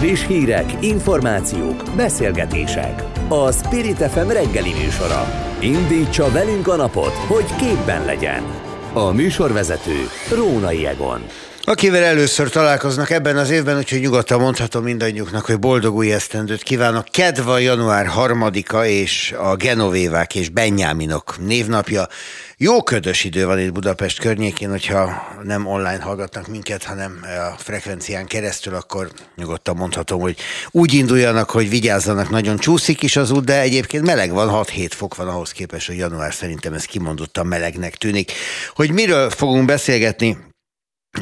Friss hírek, információk, beszélgetések. A Spirit FM reggeli műsora. Indítsa velünk a napot, hogy képben legyen. A műsorvezető Rónai Egon. Akivel először találkoznak ebben az évben, úgyhogy nyugodtan mondhatom mindannyiuknak, hogy boldog új esztendőt kívánok. Kedva január harmadika és a Genovévák és Benyáminok névnapja. Jó ködös idő van itt Budapest környékén, hogyha nem online hallgatnak minket, hanem a frekvencián keresztül, akkor nyugodtan mondhatom, hogy úgy induljanak, hogy vigyázzanak, nagyon csúszik is az út, de egyébként meleg van, 6-7 fok van ahhoz képest, hogy január szerintem ez kimondottan melegnek tűnik. Hogy miről fogunk beszélgetni,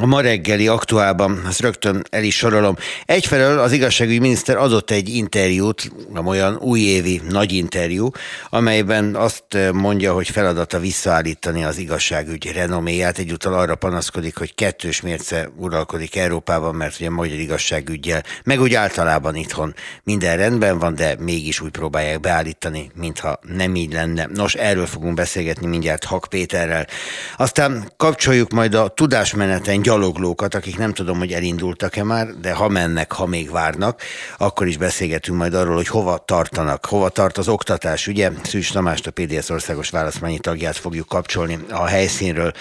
a ma reggeli aktuálban, ezt rögtön el is sorolom. Egyfelől az igazságügyi miniszter adott egy interjút, olyan újévi nagy interjú, amelyben azt mondja, hogy feladata visszaállítani az igazságügy renoméját. Egyúttal arra panaszkodik, hogy kettős mérce uralkodik Európában, mert ugye a magyar igazságügyel, meg úgy általában itthon minden rendben van, de mégis úgy próbálják beállítani, mintha nem így lenne. Nos, erről fogunk beszélgetni mindjárt Hak Péterrel. Aztán kapcsoljuk majd a tudásmeneten ilyen gyaloglókat, akik nem tudom, hogy elindultak-e már, de ha mennek, ha még várnak, akkor is beszélgetünk majd arról, hogy hova tartanak, hova tart az oktatás, ugye? Szűs Tamást, a PDS országos választmányi tagját fogjuk kapcsolni a helyszínről.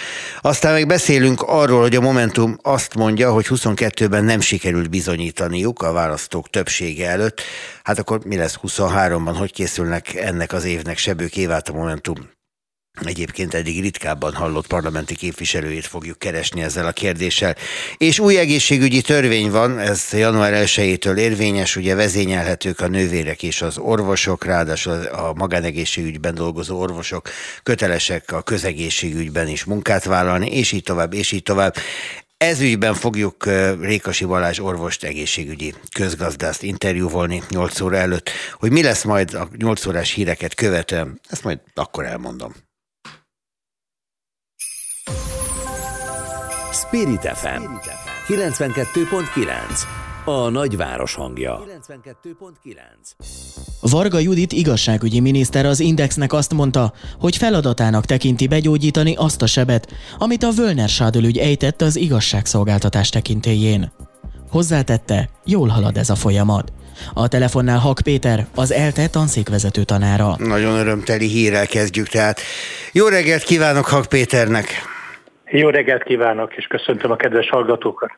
Aztán meg beszélünk arról, hogy a Momentum azt mondja, hogy 22-ben nem sikerült bizonyítaniuk a választók többsége előtt. Hát akkor mi lesz 23-ban, hogy készülnek ennek az évnek Sebők Évát a Momentum Egyébként eddig ritkábban hallott parlamenti képviselőjét fogjuk keresni ezzel a kérdéssel. És új egészségügyi törvény van, ez január 1-től érvényes, ugye vezényelhetők a nővérek és az orvosok, ráadásul a magánegészségügyben dolgozó orvosok kötelesek a közegészségügyben is munkát vállalni, és így tovább, és így tovább. Ez ügyben fogjuk Rékasi Balázs orvost egészségügyi közgazdászt interjúvolni 8 óra előtt. Hogy mi lesz majd a 8 órás híreket követően, ezt majd akkor elmondom. Spirit FM 92.9 a nagyváros hangja. 92.9 Varga Judit igazságügyi miniszter az Indexnek azt mondta, hogy feladatának tekinti begyógyítani azt a sebet, amit a Völner sádölügy ejtett az igazságszolgáltatás tekintélyén. Hozzátette, jól halad ez a folyamat. A telefonnál Hak Péter, az ELTE tanszékvezető tanára. Nagyon örömteli hírrel kezdjük tehát. Jó reggelt kívánok Hak Péternek! Jó reggelt kívánok, és köszöntöm a kedves hallgatókat.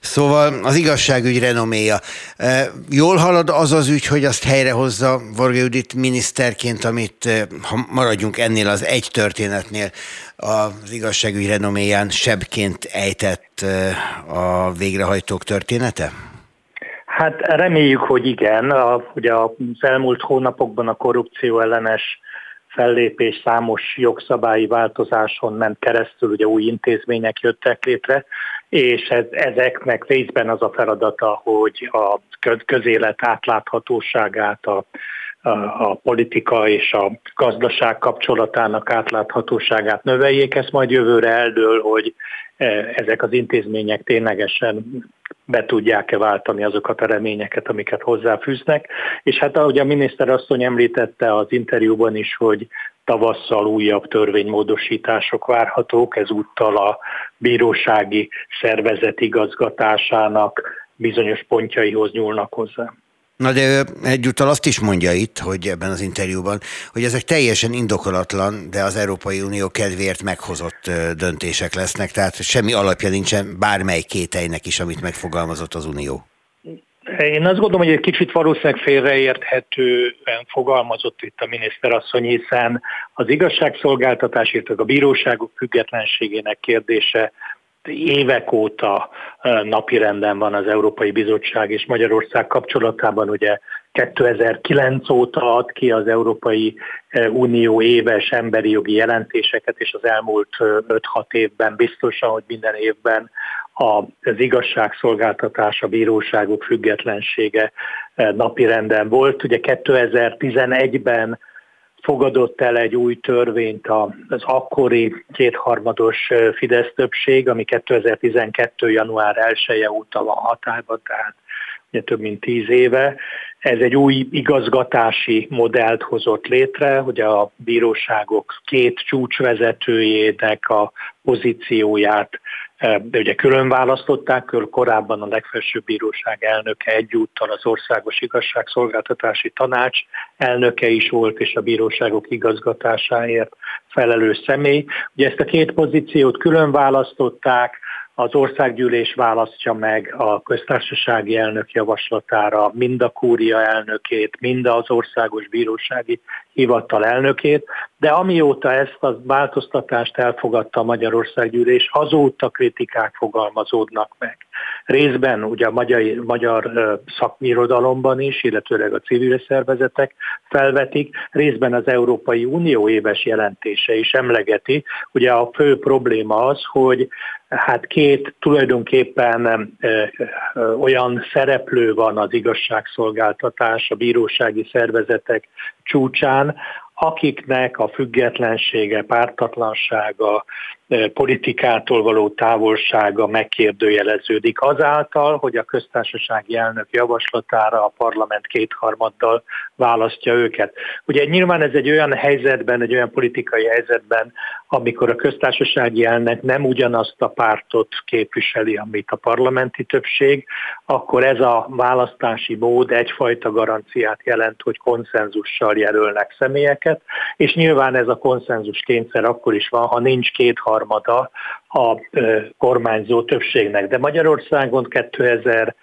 Szóval az igazságügy renoméja. E, jól halad az az ügy, hogy azt helyrehozza Varga Judit miniszterként, amit, e, ha maradjunk ennél az egy történetnél, az igazságügy renoméján sebként ejtett e, a végrehajtók története? Hát reméljük, hogy igen. A, ugye az elmúlt hónapokban a korrupció ellenes fellépés számos jogszabályi változáson ment keresztül, ugye új intézmények jöttek létre, és ez, ezeknek részben az a feladata, hogy a közélet átláthatóságát, a, a, a politika és a gazdaság kapcsolatának átláthatóságát növeljék. Ez majd jövőre eldől, hogy ezek az intézmények ténylegesen be tudják-e váltani azokat a reményeket, amiket hozzáfűznek. És hát ahogy a miniszter asszony említette az interjúban is, hogy tavasszal újabb törvénymódosítások várhatók, ezúttal a bírósági szervezet igazgatásának bizonyos pontjaihoz nyúlnak hozzá. Na de egyúttal azt is mondja itt, hogy ebben az interjúban, hogy ezek teljesen indokolatlan, de az Európai Unió kedvéért meghozott döntések lesznek, tehát semmi alapja nincsen bármely kételynek is, amit megfogalmazott az Unió. Én azt gondolom, hogy egy kicsit valószínűleg félreérthetően fogalmazott itt a miniszterasszony, hiszen az igazságszolgáltatás, illetve a bíróságok függetlenségének kérdése évek óta napirenden van az Európai Bizottság és Magyarország kapcsolatában. Ugye 2009 óta ad ki az Európai Unió éves emberi jogi jelentéseket, és az elmúlt 5-6 évben biztosan, hogy minden évben az igazságszolgáltatás, a bíróságok függetlensége napirenden volt. Ugye 2011-ben fogadott el egy új törvényt az akkori kétharmados Fidesz többség, ami 2012. január 1 -e óta van hatályban, tehát ugye több mint tíz éve. Ez egy új igazgatási modellt hozott létre, hogy a bíróságok két csúcsvezetőjének a pozícióját de ugye külön választották, korábban a legfelsőbb bíróság elnöke egyúttal az Országos Igazságszolgáltatási Tanács elnöke is volt, és a bíróságok igazgatásáért felelős személy. Ugye ezt a két pozíciót külön választották, az országgyűlés választja meg a köztársasági elnök javaslatára mind a kúria elnökét, mind az országos bírósági hivatal elnökét, de amióta ezt a változtatást elfogadta a Magyarországgyűlés, azóta kritikák fogalmazódnak meg. Részben ugye a magyar, magyar szakmirodalomban is, illetőleg a civil szervezetek felvetik, részben az Európai Unió éves jelentése is emlegeti. Ugye a fő probléma az, hogy hát két tulajdonképpen olyan szereplő van az igazságszolgáltatás, a bírósági szervezetek csúcsán, akiknek a függetlensége, pártatlansága, politikától való távolsága megkérdőjeleződik azáltal, hogy a köztársasági elnök javaslatára a parlament kétharmaddal választja őket. Ugye nyilván ez egy olyan helyzetben, egy olyan politikai helyzetben, amikor a köztársasági elnök nem ugyanazt a pártot képviseli, amit a parlamenti többség, akkor ez a választási mód egyfajta garanciát jelent, hogy konszenzussal jelölnek személyeket, és nyilván ez a konszenzus kényszer akkor is van, ha nincs kétharmad kétharmada a kormányzó többségnek. De Magyarországon 2000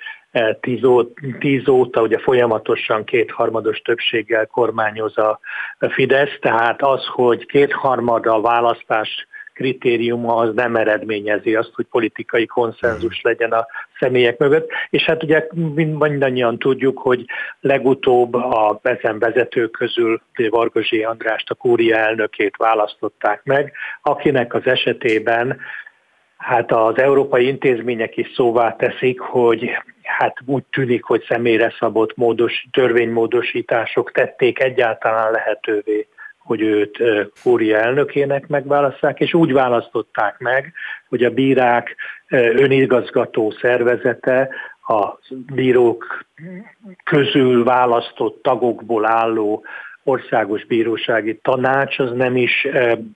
10 óta ugye folyamatosan kétharmados többséggel kormányoz a Fidesz, tehát az, hogy kétharmada a választás kritériuma az nem eredményezi azt, hogy politikai konszenzus hmm. legyen a személyek mögött. És hát ugye mindannyian tudjuk, hogy legutóbb a ezen vezetők közül Vargozsi Andrást, a kúria elnökét választották meg, akinek az esetében hát az európai intézmények is szóvá teszik, hogy hát úgy tűnik, hogy személyre szabott módos, törvénymódosítások tették egyáltalán lehetővé hogy őt kúria elnökének megválaszták, és úgy választották meg, hogy a bírák önigazgató szervezete a bírók közül választott tagokból álló országos bírósági tanács az nem is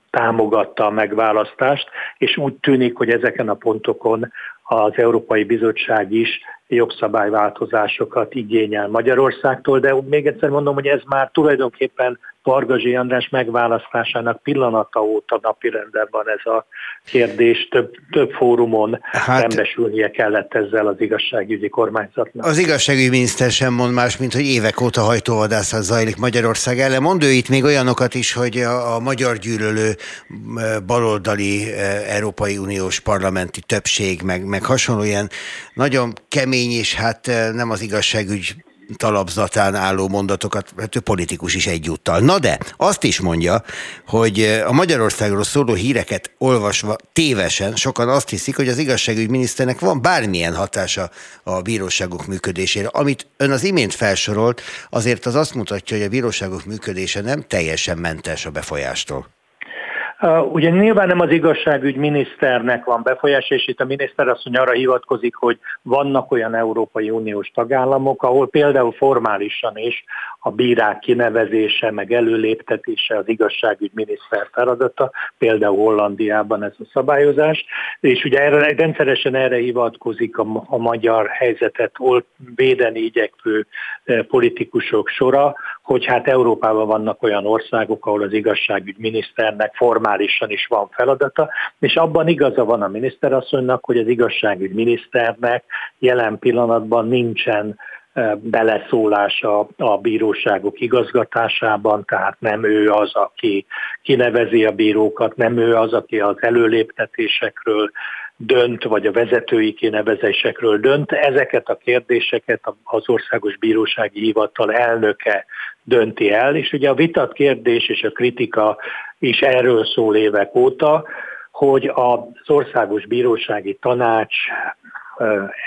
támogatta a megválasztást, és úgy tűnik, hogy ezeken a pontokon az Európai Bizottság is jogszabályváltozásokat igényel Magyarországtól, de még egyszer mondom, hogy ez már tulajdonképpen Pargazsi András megválasztásának pillanata óta napirenden van ez a kérdés. Több, több fórumon hát, szembesülnie kellett ezzel az igazságügyi kormányzatnak. Az igazságügyi miniszter sem mond más, mint hogy évek óta hajtóvadászat zajlik Magyarország ellen. Mond ő itt még olyanokat is, hogy a, a magyar gyűlölő baloldali Európai Uniós parlamenti többség, meg, meg hasonló ilyen nagyon kemény és hát nem az igazságügy talapzatán álló mondatokat, hát ő politikus is egyúttal. Na de, azt is mondja, hogy a Magyarországról szóló híreket olvasva tévesen sokan azt hiszik, hogy az igazságügy miniszternek van bármilyen hatása a bíróságok működésére. Amit ön az imént felsorolt, azért az azt mutatja, hogy a bíróságok működése nem teljesen mentes a befolyástól. Ugye nyilván nem az igazságügy miniszternek van befolyás, és itt a miniszter asszony arra hivatkozik, hogy vannak olyan Európai Uniós tagállamok, ahol például formálisan is a bírák kinevezése, meg előléptetése az igazságügy miniszter feladata, például Hollandiában ez a szabályozás, és ugye erre, rendszeresen erre hivatkozik a, a magyar helyzetet védeni igyekvő politikusok sora, hogy hát Európában vannak olyan országok, ahol az igazságügy miniszternek formálisan is van feladata, és abban igaza van a miniszterasszonynak, hogy az igazságügy miniszternek jelen pillanatban nincsen beleszólása a bíróságok igazgatásában, tehát nem ő az, aki kinevezi a bírókat, nem ő az, aki az előléptetésekről dönt, vagy a vezetői kinevezésekről dönt. Ezeket a kérdéseket az Országos Bírósági Hivatal elnöke dönti el, és ugye a vitat kérdés és a kritika is erről szól évek óta, hogy az Országos Bírósági Tanács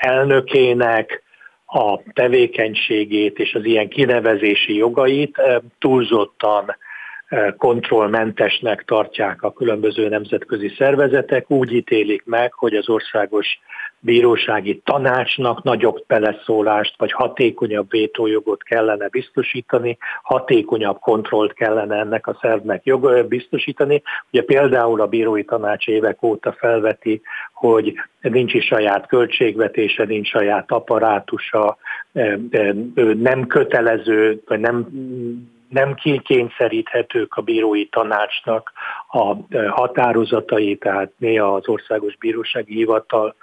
elnökének a tevékenységét és az ilyen kinevezési jogait túlzottan kontrollmentesnek tartják a különböző nemzetközi szervezetek, úgy ítélik meg, hogy az Országos bírósági tanácsnak nagyobb beleszólást, vagy hatékonyabb vétójogot kellene biztosítani, hatékonyabb kontrollt kellene ennek a szervnek jog, biztosítani. Ugye például a bírói tanács évek óta felveti, hogy nincs is saját költségvetése, nincs saját apparátusa, nem kötelező, vagy nem nem kényszeríthetők a bírói tanácsnak a határozatai, tehát néha az Országos Bírósági Hivatal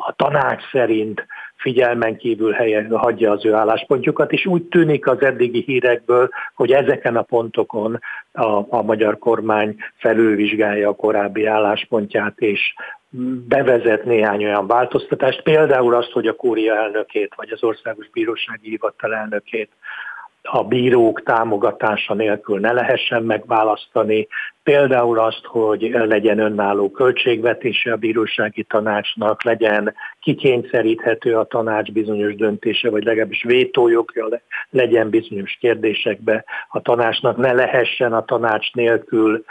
a tanács szerint figyelmen kívül helyen hagyja az ő álláspontjukat, és úgy tűnik az eddigi hírekből, hogy ezeken a pontokon a, a magyar kormány felülvizsgálja a korábbi álláspontját, és bevezet néhány olyan változtatást, például azt, hogy a kúria elnökét, vagy az Országos Bírósági Hivatal elnökét a bírók támogatása nélkül ne lehessen megválasztani, például azt, hogy legyen önálló költségvetése a bírósági tanácsnak, legyen kikényszeríthető a tanács bizonyos döntése, vagy legalábbis vétójogja legyen bizonyos kérdésekbe a tanácsnak, ne lehessen a tanács nélkül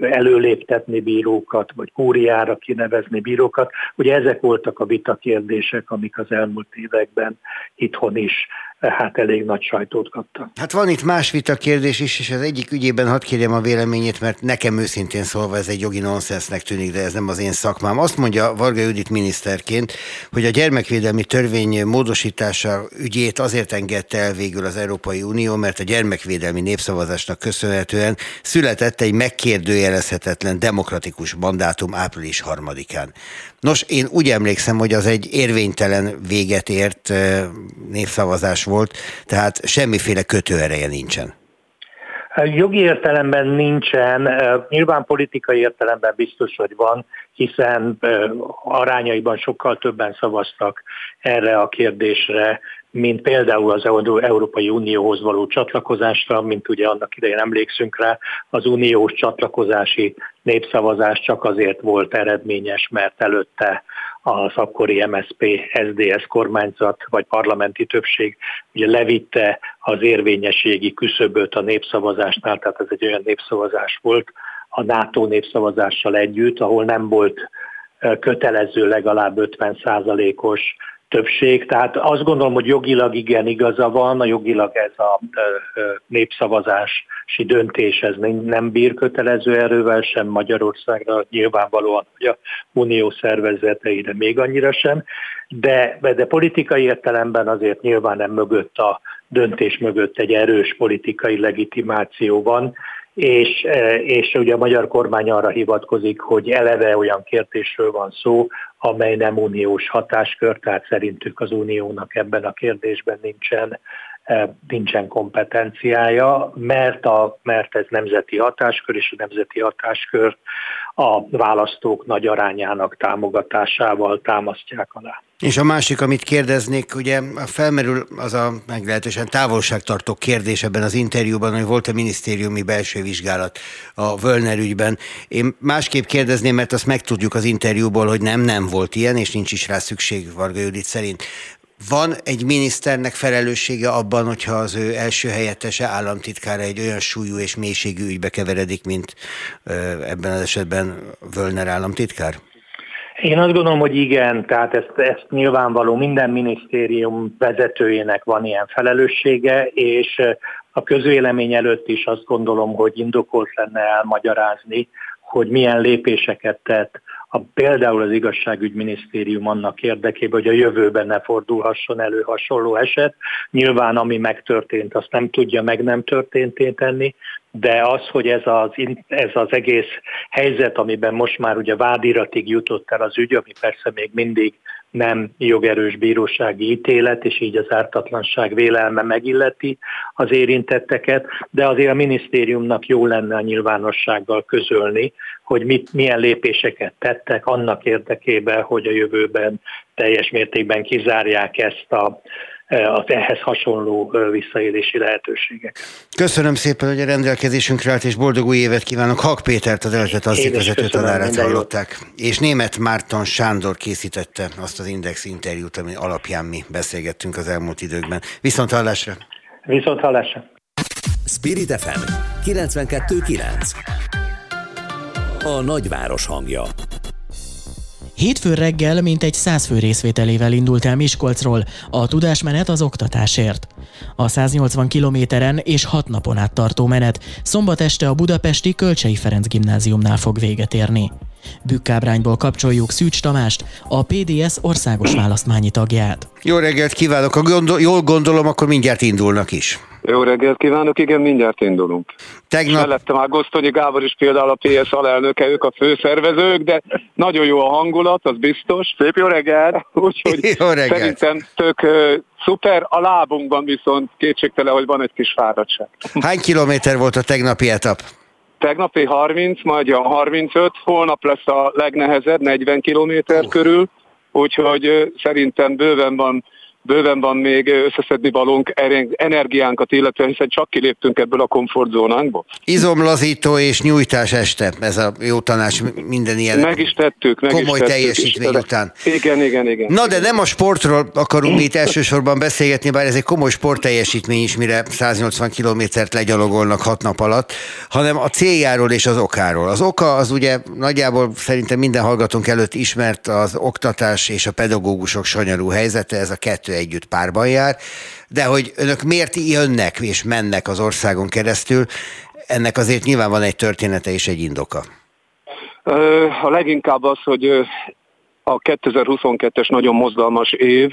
előléptetni bírókat, vagy kúriára kinevezni bírókat. Ugye ezek voltak a vita kérdések, amik az elmúlt években itthon is hát elég nagy sajtót kaptak. Hát van itt más vita kérdés is, és az egyik ügyében hadd kérjem a véleményét, mert nekem őszintén szólva ez egy jogi nonsensnek tűnik, de ez nem az én szakmám. Azt mondja Varga Judit miniszterként, hogy a gyermekvédelmi törvény módosítása ügyét azért engedte el végül az Európai Unió, mert a gyermekvédelmi népszavazásnak köszönhetően született egy megkérdőjelezhetetlen demokratikus mandátum április harmadikán. Nos, én úgy emlékszem, hogy az egy érvénytelen véget ért népszavazás volt, tehát semmiféle kötőereje nincsen. Jogi értelemben nincsen, nyilván politikai értelemben biztos, hogy van, hiszen arányaiban sokkal többen szavaztak erre a kérdésre, mint például az Európai Unióhoz való csatlakozásra, mint ugye annak idején emlékszünk rá, az uniós csatlakozási népszavazás csak azért volt eredményes, mert előtte az akkori MSP SDS kormányzat vagy parlamenti többség ugye levitte az érvényességi küszöböt a népszavazásnál, tehát ez egy olyan népszavazás volt a NATO népszavazással együtt, ahol nem volt kötelező legalább 50 os többség. Tehát azt gondolom, hogy jogilag igen igaza van, a jogilag ez a népszavazási döntés ez nem bír kötelező erővel sem. Magyarországra, nyilvánvalóan, hogy a unió szervezeteire még annyira sem, de, de politikai értelemben azért nyilván nem mögött a döntés mögött egy erős politikai legitimáció van, és, és ugye a magyar kormány arra hivatkozik, hogy eleve olyan kérdésről van szó, amely nem uniós hatáskör, tehát szerintük az uniónak ebben a kérdésben nincsen, e, nincsen kompetenciája, mert, a, mert ez nemzeti hatáskör, és a nemzeti hatáskör a választók nagy arányának támogatásával támasztják alá. És a másik, amit kérdeznék, ugye felmerül az a meglehetősen távolságtartó kérdés ebben az interjúban, hogy volt a minisztériumi belső vizsgálat a Völner ügyben. Én másképp kérdezném, mert azt megtudjuk az interjúból, hogy nem, nem volt ilyen, és nincs is rá szükség Varga Judit szerint. Van egy miniszternek felelőssége abban, hogyha az ő első helyettese államtitkára egy olyan súlyú és mélységű ügybe keveredik, mint ebben az esetben Völner államtitkár? Én azt gondolom, hogy igen, tehát ezt, ezt nyilvánvaló minden minisztérium vezetőjének van ilyen felelőssége, és a közvélemény előtt is azt gondolom, hogy indokolt lenne elmagyarázni, hogy milyen lépéseket tett a, például az igazságügyminisztérium annak érdekében, hogy a jövőben ne fordulhasson elő hasonló eset. Nyilván ami megtörtént, azt nem tudja meg nem történtén tenni, de az, hogy ez az, ez az egész helyzet, amiben most már ugye vádiratig jutott el az ügy, ami persze még mindig nem jogerős bírósági ítélet, és így az ártatlanság vélelme megilleti az érintetteket, de azért a minisztériumnak jó lenne a nyilvánossággal közölni, hogy mit, milyen lépéseket tettek annak érdekében, hogy a jövőben teljes mértékben kizárják ezt a az ehhez hasonló visszaélési lehetőségek. Köszönöm szépen, hogy a rendelkezésünkre állt, és boldog új évet kívánok. Hak Pétert, az eredet az vezető tanárát hallották. És német Márton Sándor készítette azt az Index interjút, ami alapján mi beszélgettünk az elmúlt időkben. Viszont hallásra! Viszont hallásra! Spirit FM 92.9 A nagyváros hangja Hétfő reggel mintegy száz fő részvételével indult el Miskolcról a tudásmenet az oktatásért. A 180 kilométeren és 6 napon át tartó menet szombat este a budapesti Kölcsei Ferenc gimnáziumnál fog véget érni. Bükkábrányból kapcsoljuk Szűcs Tamást, a PDS országos választmányi tagját. Jó reggelt kívánok! Ha gondol, jól gondolom, akkor mindjárt indulnak is. Jó reggelt kívánok, igen, mindjárt indulunk. Tegnap... Mellette már Gosztonyi Gábor is például a PS alelnöke, ők a főszervezők, de nagyon jó a hangulat, az biztos. Szép jó reggelt! Úgyhogy jó reggelt. szerintem tök szuper, a lábunkban viszont kétségtelen, hogy van egy kis fáradtság. Hány kilométer volt a tegnapi etap? Tegnapi 30, majd a 35, holnap lesz a legnehezebb, 40 kilométer uh. körül, úgyhogy szerintem bőven van bőven van még összeszedni valónk energiánkat, illetve hiszen csak kiléptünk ebből a komfortzónánkból. Izomlazító és nyújtás este, ez a jó tanács minden ilyen. Meg is tettük, meg komoly is tettük teljesítmény is. után. Igen, igen, igen. Na de nem a sportról akarunk itt elsősorban beszélgetni, bár ez egy komoly sportteljesítmény is, mire 180 kilométert legyalogolnak hat nap alatt, hanem a céljáról és az okáról. Az oka az ugye nagyjából szerintem minden hallgatónk előtt ismert az oktatás és a pedagógusok sanyarú helyzete, ez a kettő kettő együtt párban jár, de hogy önök miért jönnek és mennek az országon keresztül, ennek azért nyilván van egy története és egy indoka. A leginkább az, hogy a 2022-es nagyon mozgalmas év,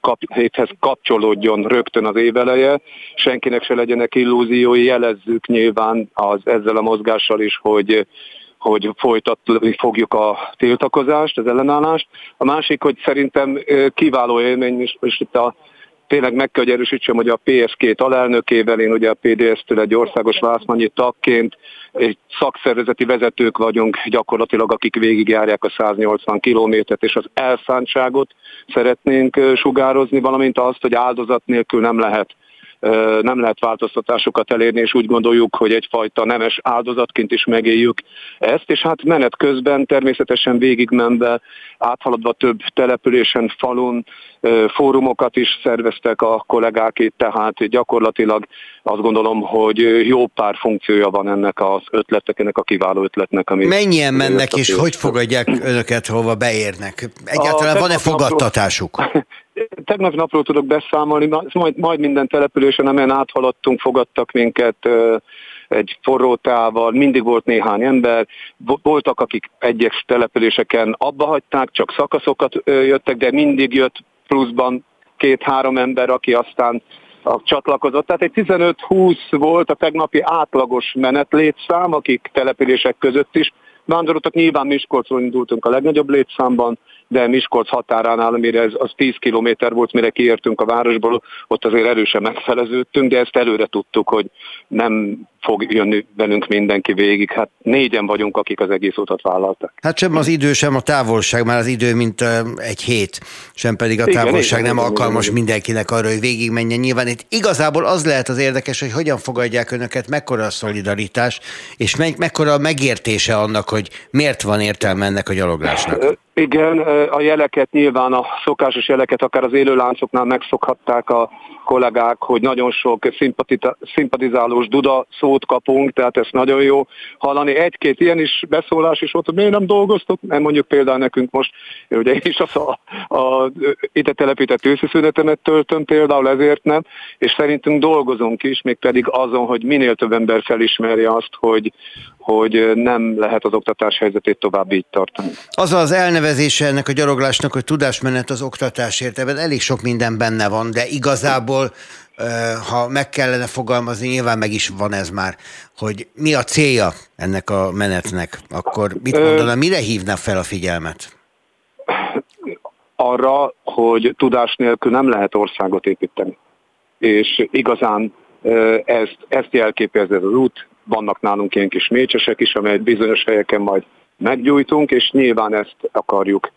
kap, évhez kapcsolódjon rögtön az éveleje, senkinek se legyenek illúziói, jelezzük nyilván az, ezzel a mozgással is, hogy hogy folytatni fogjuk a tiltakozást, az ellenállást. A másik, hogy szerintem kiváló élmény, és, és itt a tényleg meg kell, hogy erősítsem, hogy a PS2 alelnökével, én ugye a PDS-től egy országos válaszmanyi tagként, egy szakszervezeti vezetők vagyunk gyakorlatilag, akik végigjárják a 180 kilométert, és az elszántságot szeretnénk sugározni, valamint azt, hogy áldozat nélkül nem lehet nem lehet változtatásokat elérni, és úgy gondoljuk, hogy egyfajta nemes áldozatként is megéljük ezt, és hát menet közben természetesen végigmenve, áthaladva több településen, falun, fórumokat is szerveztek a kollégák itt, tehát gyakorlatilag azt gondolom, hogy jó pár funkciója van ennek az ötletek, ennek a kiváló ötletnek. Amit Mennyien mennek és hogy fogadják önöket, hova beérnek? Egyáltalán van-e fogadtatásuk? Tegnap napról tudok beszámolni, majd, majd minden településen, amelyen áthaladtunk, fogadtak minket egy forró tával, mindig volt néhány ember, voltak, akik egyes településeken abba hagyták, csak szakaszokat jöttek, de mindig jött pluszban két-három ember, aki aztán csatlakozott. Tehát egy 15-20 volt a tegnapi átlagos menetlétszám, akik települések között is vándoroltak. Nyilván Miskolcról indultunk a legnagyobb létszámban, de Miskolc határánál, amire ez az 10 kilométer volt, mire kiértünk a városból, ott azért erősen megfeleződtünk, de ezt előre tudtuk, hogy nem fog jönni velünk mindenki végig. Hát négyen vagyunk, akik az egész utat vállaltak. Hát sem az idő, sem a távolság, már az idő, mint egy hét, sem pedig a távolság igen, nem igen, alkalmas igen, mindenkinek arra, hogy végigmenjen. Nyilván itt igazából az lehet az érdekes, hogy hogyan fogadják önöket, mekkora a szolidaritás, és me- mekkora a megértése annak, hogy miért van értelme ennek a gyaloglásnak. Igen, a jeleket nyilván, a szokásos jeleket akár az élőláncoknál megszokhatták a kollégák, hogy nagyon sok szimpatizálós duda szót kapunk, tehát ez nagyon jó hallani. Egy-két ilyen is beszólás is volt, hogy miért nem dolgoztok, nem mondjuk például nekünk most, ugye én is az a, a ide telepített őszi szünetemet töltöm például, ezért nem, és szerintünk dolgozunk is, még pedig azon, hogy minél több ember felismerje azt, hogy, hogy nem lehet az oktatás helyzetét tovább így tartani. Az az elnevezése ennek a gyaloglásnak, hogy tudásmenet az oktatásért, ebben elég sok minden benne van, de igazából ha meg kellene fogalmazni, nyilván meg is van ez már, hogy mi a célja ennek a menetnek, akkor mit mondaná, mire hívna fel a figyelmet? Arra, hogy tudás nélkül nem lehet országot építeni. És igazán ezt, ezt jelképez ez az út, vannak nálunk ilyen kis mécsesek is, amelyet bizonyos helyeken majd meggyújtunk, és nyilván ezt akarjuk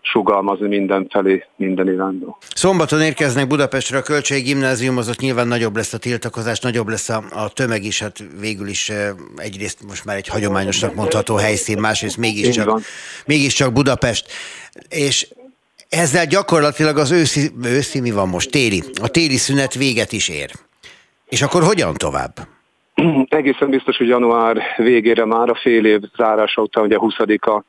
sugalmazni mindenfelé, minden irányba. Szombaton érkeznek Budapestre a Kölcsei Gimnázium, az ott nyilván nagyobb lesz a tiltakozás, nagyobb lesz a, a tömeg is, hát végül is egyrészt most már egy hagyományosnak mondható helyszín, másrészt mégiscsak, mégiscsak Budapest. És ezzel gyakorlatilag az őszi, őszi mi van most, téli, a téli szünet véget is ér. És akkor hogyan tovább? Egészen biztos, hogy január végére már a fél év zárása után, ugye 20-a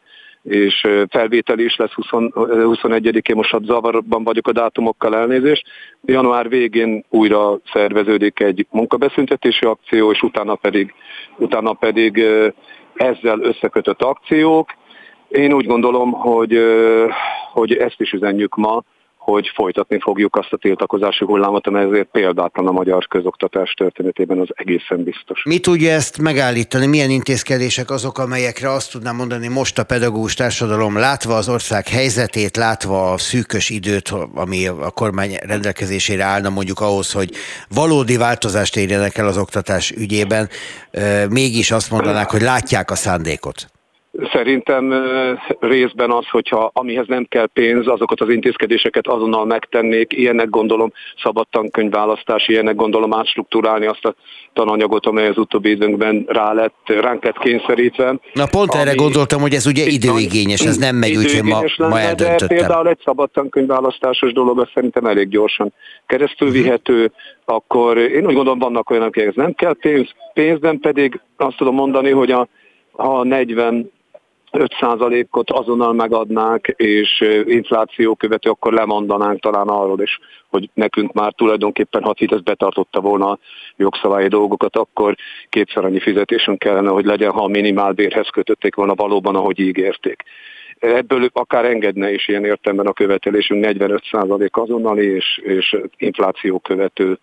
és felvétel is lesz 20, 21-én, most a zavarban vagyok a dátumokkal elnézést. Január végén újra szerveződik egy munkabeszüntetési akció, és utána pedig, utána pedig ezzel összekötött akciók. Én úgy gondolom, hogy, hogy ezt is üzenjük ma, hogy folytatni fogjuk azt a tiltakozási hullámot, amely ezért példátlan a magyar közoktatás történetében az egészen biztos. Mi tudja ezt megállítani? Milyen intézkedések azok, amelyekre azt tudnám mondani most a pedagógus társadalom látva az ország helyzetét, látva a szűkös időt, ami a kormány rendelkezésére állna mondjuk ahhoz, hogy valódi változást érjenek el az oktatás ügyében, mégis azt mondanák, hogy látják a szándékot? Szerintem részben az, hogyha amihez nem kell pénz, azokat az intézkedéseket azonnal megtennék, ilyenek gondolom szabad tankönyvválasztás, ilyenek gondolom átstruktúrálni azt a tananyagot, amely az utóbbi időnkben rá lett, ránk lett kényszerítve. Na pont erre gondoltam, hogy ez ugye időigényes, ez nem megy, úgyhogy ma, ma eldöntöttem. De például egy szabad tankönyvválasztásos dolog, az szerintem elég gyorsan keresztül mhm. vihető, akkor én úgy gondolom, vannak olyanok, akikhez nem kell pénz, pénzben pedig azt tudom mondani, hogy a, ha 40 5%-ot azonnal megadnák, és infláció követő, akkor lemondanánk talán arról is, hogy nekünk már tulajdonképpen, ha Fidesz betartotta volna a jogszabályi dolgokat, akkor kétszer annyi fizetésünk kellene, hogy legyen, ha a minimálbérhez kötötték volna valóban, ahogy ígérték. Ebből akár engedne is ilyen értemben a követelésünk 45% azonnali és, és infláció követő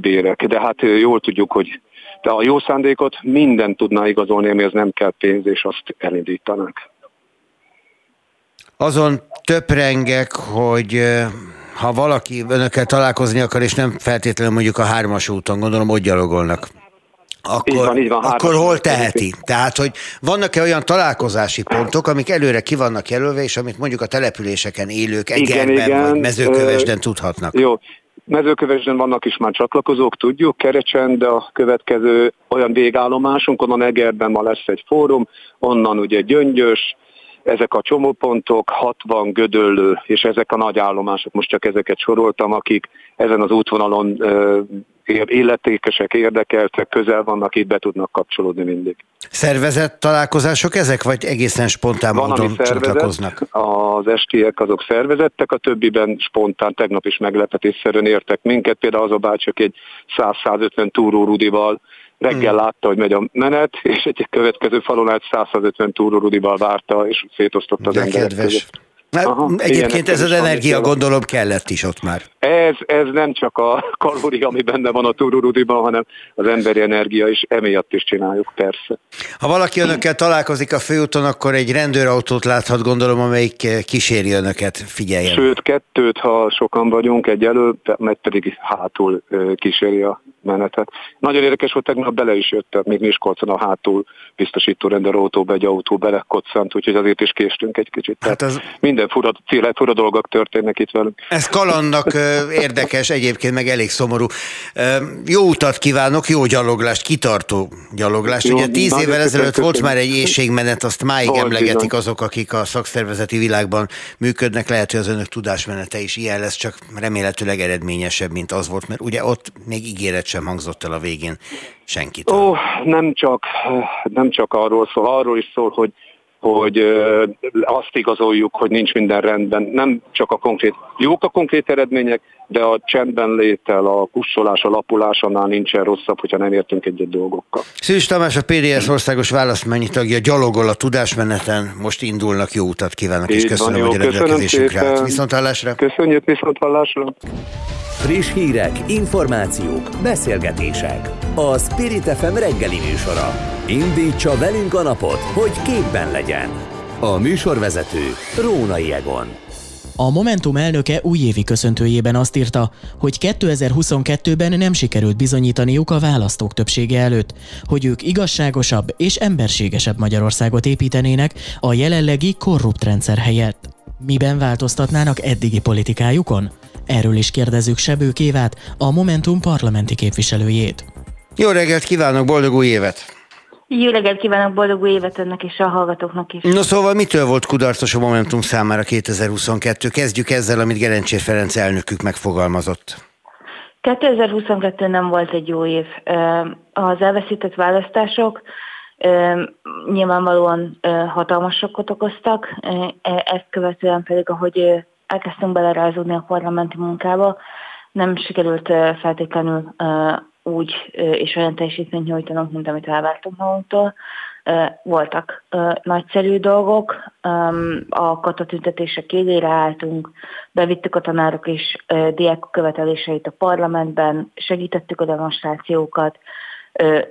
bérek. De hát jól tudjuk, hogy de a jó szándékot minden tudná igazolni, ami az nem kell pénz, és azt elindítanák. Azon töprengek, hogy ha valaki önökkel találkozni akar, és nem feltétlenül mondjuk a hármas úton, gondolom, ott gyalogolnak. Akkor, így van, így van, akkor hol teheti? Tehát, hogy vannak-e olyan találkozási pontok, amik előre ki vannak jelölve, és amit mondjuk a településeken élők Egerben igen, igen. vagy Mezőkövesden tudhatnak? Jó, Mezőkövesden vannak is már csatlakozók, tudjuk, Kerecsen, de a következő olyan végállomásunk, onnan Egerben ma lesz egy fórum, onnan ugye Gyöngyös, ezek a csomópontok, 60 gödöllő, és ezek a nagy állomások, most csak ezeket soroltam, akik ezen az útvonalon illetékesek, érdekeltek, közel vannak, itt be tudnak kapcsolódni mindig. Szervezett találkozások ezek, vagy egészen spontán Van, módon csatlakoznak? Az estiek azok szervezettek, a többiben spontán, tegnap is meglepetésszerűen értek minket, például az a bácsok egy 100-150 túró rudival reggel hmm. látta, hogy megy a menet, és egy következő falon át 150 túró rudival várta, és szétosztotta az emberek között. Hát Aha, egyébként ez az energia gondolom kellett is ott már. Ez, ez nem csak a kalória, ami benne van a tururudiban, hanem az emberi energia is, emiatt is csináljuk, persze. Ha valaki önökkel találkozik a főúton, akkor egy rendőrautót láthat, gondolom, amelyik kíséri önöket, figyeljen. Sőt, kettőt, ha sokan vagyunk, egy elő, meg pedig hátul kíséri a menetet. Nagyon érdekes volt, tegnap bele is jött, még Miskolcon a hátul biztosító rendőrautóba egy autó belekoccant, úgyhogy azért is késtünk egy kicsit. Hát az... Minden fura, fura dolgok történnek itt velünk. Ez kalannak érdekes, egyébként meg elég szomorú. Jó utat kívánok, jó gyaloglást, kitartó gyaloglást. Jó, Ugye tíz évvel ezelőtt volt már egy éjségmenet, azt máig Val, emlegetik bizony. azok, akik a szakszervezeti világban működnek. Lehet, hogy az önök tudásmenete is ilyen lesz, csak remélhetőleg eredményesebb, mint az volt, mert ugye ott még ígéret sem hangzott el a végén senkit. Ó, nem csak, nem csak arról szól, arról is szól, hogy hogy azt igazoljuk, hogy nincs minden rendben. Nem csak a konkrét, jók a konkrét eredmények, de a csendben létel, a kussolás, a lapulás annál nincsen rosszabb, hogyha nem értünk egy-egy dolgokkal. Szűs Tamás, a PDS országos választmányi tagja gyalogol a tudásmeneten, most indulnak, jó utat kívánok, és köszönöm, jó, hogy a rendelkezésünkre állt. Viszontlátásra. Köszönjük, viszontlátásra. Friss hírek, információk, beszélgetések. A Spirit FM reggeli műsora. Indítsa velünk a napot, hogy képben legyen. A műsorvezető Rónai Egon. A Momentum elnöke újévi köszöntőjében azt írta, hogy 2022-ben nem sikerült bizonyítaniuk a választók többsége előtt, hogy ők igazságosabb és emberségesebb Magyarországot építenének a jelenlegi korrupt rendszer helyett. Miben változtatnának eddigi politikájukon? Erről is kérdezzük Sebők Évát, a Momentum parlamenti képviselőjét. Jó reggelt kívánok, boldog új évet! Jó reggelt kívánok, boldog új évet önnek és a hallgatóknak is. No szóval mitől volt kudarcos a Momentum számára 2022? Kezdjük ezzel, amit Gerencsér Ferenc elnökük megfogalmazott. 2022 nem volt egy jó év. Az elveszített választások Nyilvánvalóan hatalmas sokkot okoztak, e, ezt követően pedig, ahogy elkezdtünk belerázódni a parlamenti munkába, nem sikerült feltétlenül úgy és olyan teljesítményt nyújtanunk, mint amit elvártunk magunktól. Voltak nagyszerű dolgok, a katatüntetések élére álltunk, bevittük a tanárok és diákok követeléseit a parlamentben, segítettük a demonstrációkat,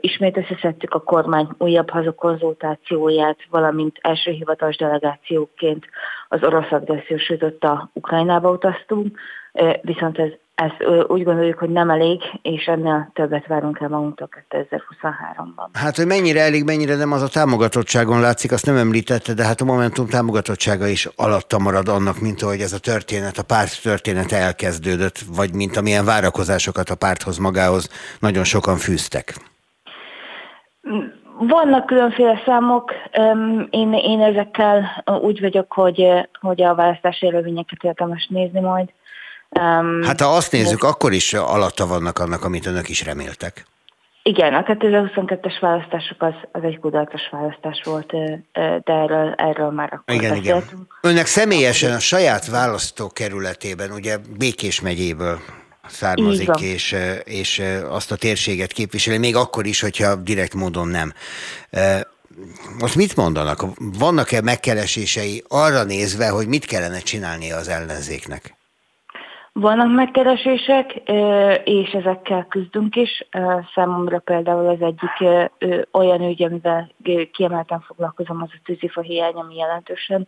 Ismét összeszedtük a kormány újabb hazakonzultációját, valamint első hivatalos delegációként az orosz agressziós a Ukrajnába utaztunk, viszont ez ezt úgy gondoljuk, hogy nem elég, és ennél többet várunk el magunktól 2023-ban. Hát, hogy mennyire elég, mennyire nem az a támogatottságon látszik, azt nem említette, de hát a Momentum támogatottsága is alatta marad annak, mint ahogy ez a történet, a párt története elkezdődött, vagy mint amilyen várakozásokat a párthoz magához nagyon sokan fűztek. Vannak különféle számok, én, én ezekkel úgy vagyok, hogy, hogy a választási elővényeket érdemes nézni majd. Hát ha azt nézzük, de... akkor is alatta vannak annak, amit önök is reméltek. Igen, a 2022-es választások az, az egy kudarcos választás volt, de erről, erről már akkor Igen, beszéltünk. igen. Önnek személyesen a saját választókerületében, ugye Békés megyéből származik, és, és azt a térséget képviseli, még akkor is, hogyha direkt módon nem. Most mit mondanak? Vannak-e megkeresései arra nézve, hogy mit kellene csinálnia az ellenzéknek? Vannak megkeresések, és ezekkel küzdünk is. Számomra például az egyik olyan ügy, amivel kiemelten foglalkozom, az a tűzifa hiány, ami jelentősen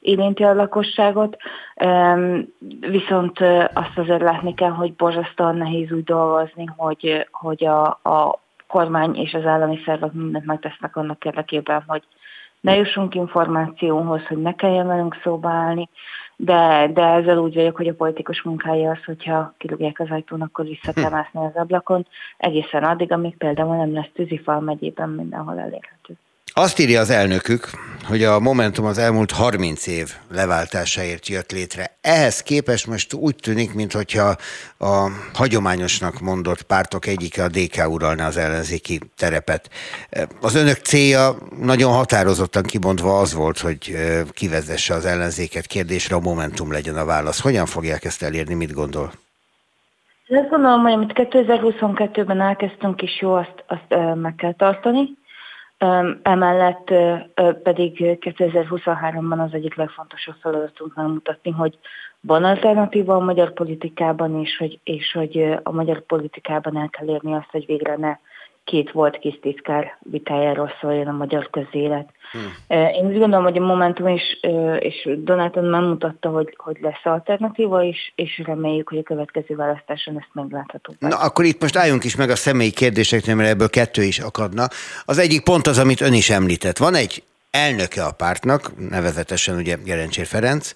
érinti a lakosságot, viszont azt azért látni kell, hogy borzasztóan nehéz úgy dolgozni, hogy, hogy a, a kormány és az állami szervek mindent megtesznek annak érdekében, hogy ne jussunk információhoz, hogy ne kelljen velünk szóba állni, de, de ezzel úgy vagyok, hogy a politikus munkája az, hogyha kirúgják az ajtón, akkor vissza kell mászni az ablakon, egészen addig, amíg például nem lesz tűzifal megyében mindenhol elérhető. Azt írja az elnökük, hogy a Momentum az elmúlt 30 év leváltásáért jött létre. Ehhez képest most úgy tűnik, mintha a hagyományosnak mondott pártok egyike a DK uralna az ellenzéki terepet. Az önök célja nagyon határozottan kibontva az volt, hogy kivezesse az ellenzéket kérdésre, a Momentum legyen a válasz. Hogyan fogják ezt elérni, mit gondol? Azt gondolom, hogy amit 2022-ben elkezdtünk, és jó, azt, azt meg kell tartani Emellett pedig 2023-ban az egyik legfontosabb feladatunk megmutatni, hogy van alternatíva a magyar politikában, és hogy, és hogy a magyar politikában el kell érni azt, hogy végre ne két volt kis titkár vitájáról szóljon a magyar közélet. Hmm. Én úgy gondolom, hogy a Momentum is, és Donáton nem mutatta, hogy, hogy lesz alternatíva, és, és reméljük, hogy a következő választáson ezt megláthatunk. Na akkor itt most álljunk is meg a személyi kérdéseknél, mert ebből kettő is akadna. Az egyik pont az, amit ön is említett. Van egy elnöke a pártnak, nevezetesen ugye Gerencsér Ferenc,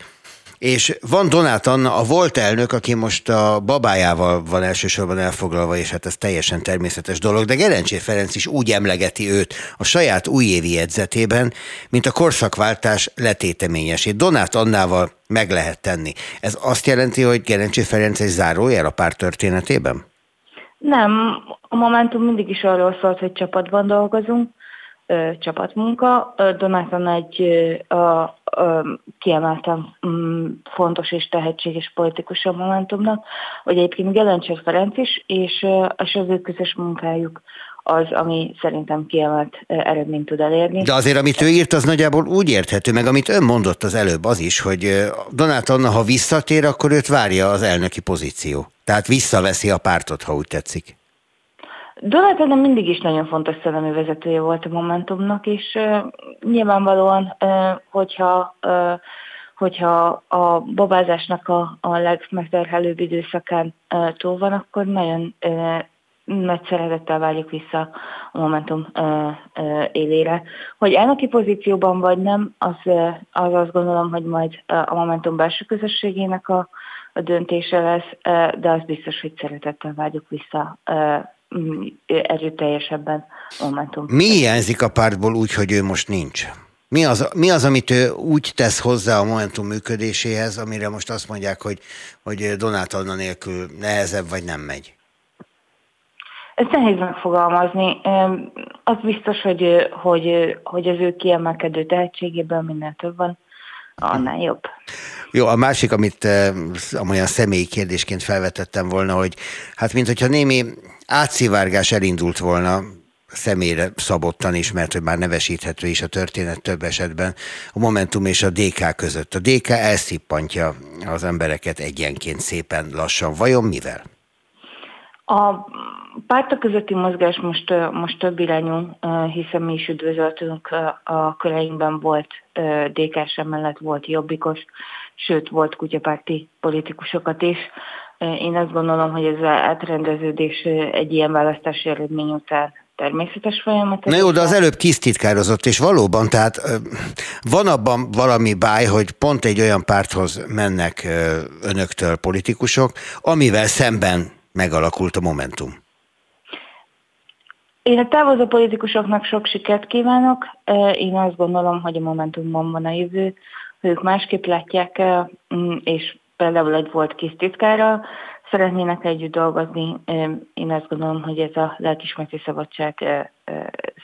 és van Donát Anna, a volt elnök, aki most a babájával van elsősorban elfoglalva, és hát ez teljesen természetes dolog, de Gerencsér Ferenc is úgy emlegeti őt a saját újévi jegyzetében, mint a korszakváltás letéteményesét. Donát Annával meg lehet tenni. Ez azt jelenti, hogy Gerencsér Ferenc egy zárójel a pár történetében? Nem, a Momentum mindig is arról szólt, hogy csapatban dolgozunk, ö, csapatmunka. Donáton egy ö, ö, kiemelten mm, fontos és tehetséges politikus a Momentumnak, hogy egyébként Gelencsér Ferenc is, és, és az ő közös munkájuk az, ami szerintem kiemelt eredményt tud elérni. De azért, amit ő írt, az nagyjából úgy érthető, meg amit ön mondott az előbb, az is, hogy Donát Anna, ha visszatér, akkor őt várja az elnöki pozíció. Tehát visszaveszi a pártot, ha úgy tetszik. Donald Trump mindig is nagyon fontos szellemi vezetője volt a Momentumnak, és uh, nyilvánvalóan, uh, hogyha uh, hogyha a babázásnak a, a legmegterhelőbb időszakán uh, túl van, akkor nagyon uh, nagy szeretettel várjuk vissza a Momentum uh, uh, élére. Hogy elnöki pozícióban vagy nem, az, az azt gondolom, hogy majd a Momentum belső közösségének a, a döntése lesz, de az biztos, hogy szeretettel várjuk vissza erőteljesebben Momentum. Mi hiányzik a pártból úgy, hogy ő most nincs? Mi az, mi az, amit ő úgy tesz hozzá a Momentum működéséhez, amire most azt mondják, hogy, hogy Donát Anna nélkül nehezebb vagy nem megy? Ezt nehéz megfogalmazni. Az biztos, hogy, hogy, hogy az ő kiemelkedő tehetségéből minden több van, annál jobb. Jó, a másik, amit olyan személyi kérdésként felvetettem volna, hogy hát mint hogyha némi átszivárgás elindult volna személyre szabottan is, mert hogy már nevesíthető is a történet több esetben, a Momentum és a DK között. A DK elszippantja az embereket egyenként szépen lassan. Vajon mivel? A pártok közötti mozgás most, most több irányú, hiszen mi is üdvözöltünk a köreinkben volt DK-s mellett volt jobbikos, sőt volt kutyapárti politikusokat is. Én azt gondolom, hogy ez átrendeződés egy ilyen választási eredmény után természetes folyamat. Na jó, de az előbb kisztitkározott, és valóban, tehát van abban valami báj, hogy pont egy olyan párthoz mennek önöktől politikusok, amivel szemben megalakult a Momentum. Én a távozó politikusoknak sok sikert kívánok. Én azt gondolom, hogy a Momentumban van a jövő, hogy ők másképp látják, és például egy volt kis titkára, szeretnének együtt dolgozni. Én azt gondolom, hogy ez a lelkismereti szabadság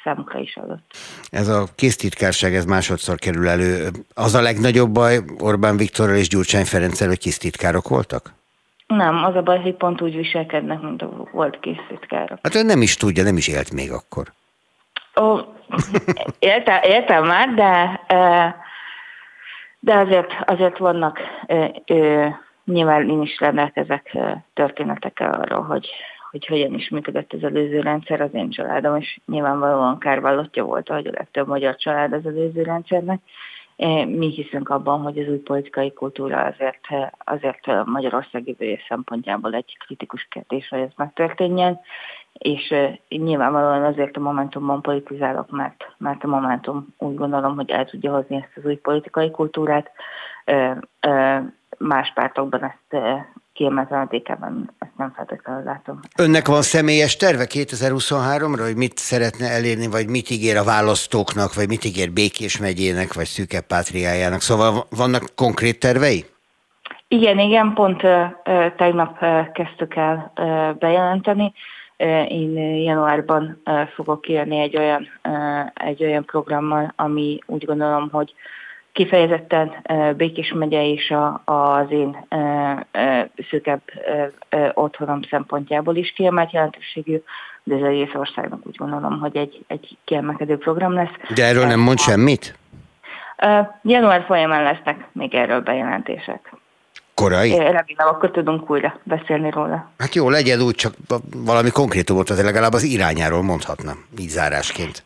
számukra is adott. Ez a késztitkárság, ez másodszor kerül elő. Az a legnagyobb baj Orbán Viktorral és Gyurcsány Ferenccel, hogy késztitkárok voltak? Nem, az a baj, hogy pont úgy viselkednek, mint a volt készítkárok. Hát ő nem is tudja, nem is élt még akkor. Ó, éltem, éltem már, de, de azért, azért vannak, nyilván én is rendelkezek történetekkel arról, hogy, hogy hogyan is működött az előző rendszer az én családom, és nyilvánvalóan kárvallottja volt, ahogy a legtöbb magyar család az előző rendszernek. Mi hiszünk abban, hogy az új politikai kultúra azért, azért Magyarország jövője szempontjából egy kritikus kérdés, hogy ez megtörténjen, és nyilvánvalóan azért a Momentumban politizálok, mert, mert a Momentum úgy gondolom, hogy el tudja hozni ezt az új politikai kultúrát. Más pártokban ezt kiemelten ezt nem feltétlenül látom. Önnek van személyes terve 2023-ra, hogy mit szeretne elérni, vagy mit ígér a választóknak, vagy mit ígér Békés megyének, vagy Szűke Pátriájának? Szóval vannak konkrét tervei? Igen, igen, pont uh, tegnap uh, kezdtük el bejelenteni. Én januárban fogok kérni egy olyan, egy olyan programmal, ami úgy gondolom, hogy kifejezetten Békés megye és a, az én szűkebb otthonom szempontjából is kiemelt jelentőségű, de ez egész országnak úgy gondolom, hogy egy, egy kiemelkedő program lesz. De erről nem mond semmit? Január folyamán lesznek még erről bejelentések. Korai? Remélem, akkor tudunk újra beszélni róla. Hát jó, legyen úgy, csak valami konkrétumot, tehát legalább az irányáról mondhatnám, így zárásként.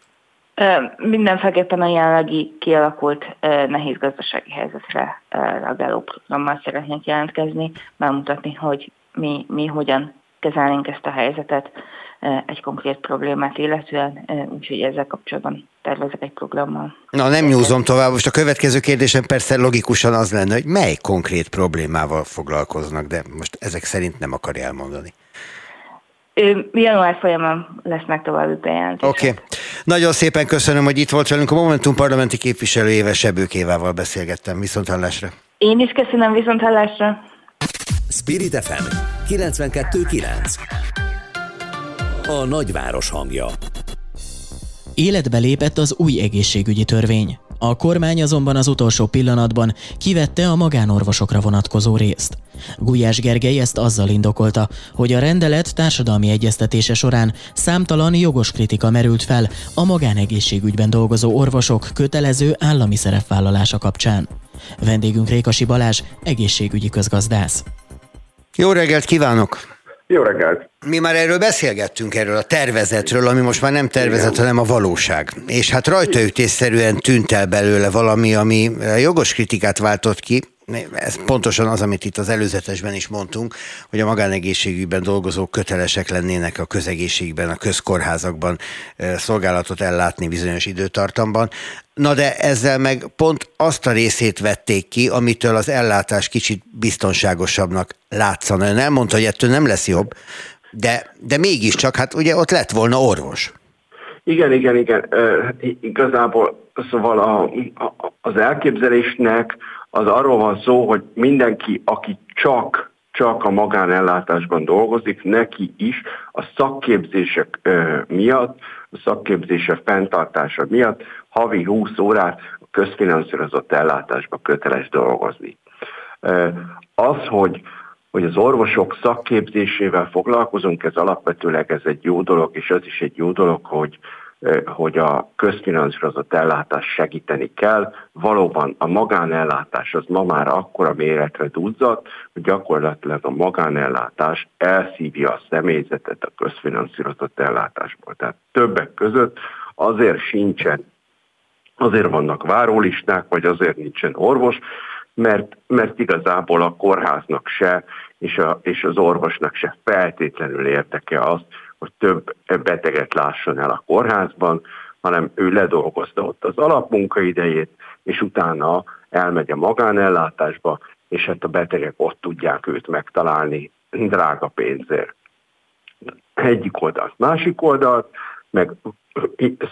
Mindenféleképpen a jelenlegi kialakult nehéz gazdasági helyzetre reagáló programmal szeretnénk jelentkezni, bemutatni, hogy mi, mi hogyan kezelnénk ezt a helyzetet egy konkrét problémát illetően, úgyhogy ezzel kapcsolatban tervezek egy programmal. Na nem nyúzom tovább, most a következő kérdésem persze logikusan az lenne, hogy mely konkrét problémával foglalkoznak, de most ezek szerint nem akarja elmondani. Január folyamán lesznek további bejelentések. Oké. Okay. Nagyon szépen köszönöm, hogy itt volt velünk. A Momentum parlamenti képviselőjével Sebők Évával beszélgettem. Viszont hallásra. Én is köszönöm, viszont hallásra. Spirit FM 92.9 A nagyváros hangja Életbe lépett az új egészségügyi törvény. A kormány azonban az utolsó pillanatban kivette a magánorvosokra vonatkozó részt. Gulyás Gergely ezt azzal indokolta, hogy a rendelet társadalmi egyeztetése során számtalan jogos kritika merült fel a magánegészségügyben dolgozó orvosok kötelező állami szerepvállalása kapcsán. Vendégünk Rékasi Balázs, egészségügyi közgazdász. Jó reggelt kívánok! Jó reggelt! Mi már erről beszélgettünk, erről a tervezetről, ami most már nem tervezet, Igen. hanem a valóság. És hát rajtaütésszerűen tűnt el belőle valami, ami jogos kritikát váltott ki, ez pontosan az, amit itt az előzetesben is mondtunk, hogy a magánegészségügyben dolgozók kötelesek lennének a közegészségben, a közkórházakban szolgálatot ellátni bizonyos időtartamban. Na de ezzel meg pont azt a részét vették ki, amitől az ellátás kicsit biztonságosabbnak látszana. Ön elmondta, hogy ettől nem lesz jobb, de, de mégiscsak, hát ugye ott lett volna orvos. Igen, igen, igen. Hát igazából szóval a, a, az elképzelésnek az arról van szó, hogy mindenki, aki csak csak a magánellátásban dolgozik, neki is a szakképzések miatt, a szakképzése fenntartása miatt havi 20 órát közfinanszírozott ellátásba köteles dolgozni. Az, hogy hogy az orvosok szakképzésével foglalkozunk, ez alapvetőleg ez egy jó dolog, és az is egy jó dolog, hogy hogy a közfinanszírozott ellátás segíteni kell. Valóban a magánellátás az ma már akkora méretre duzzadt, hogy gyakorlatilag a magánellátás elszívja a személyzetet a közfinanszírozott ellátásból. Tehát többek között azért sincsen, azért vannak várólisták, vagy azért nincsen orvos, mert, mert igazából a kórháznak se, és, a, és az orvosnak se feltétlenül érteke azt, hogy több beteget lásson el a kórházban, hanem ő ledolgozta ott az alapmunkaidejét, és utána elmegy a magánellátásba, és hát a betegek ott tudják őt megtalálni drága pénzért. Egyik oldalt, másik oldalt, meg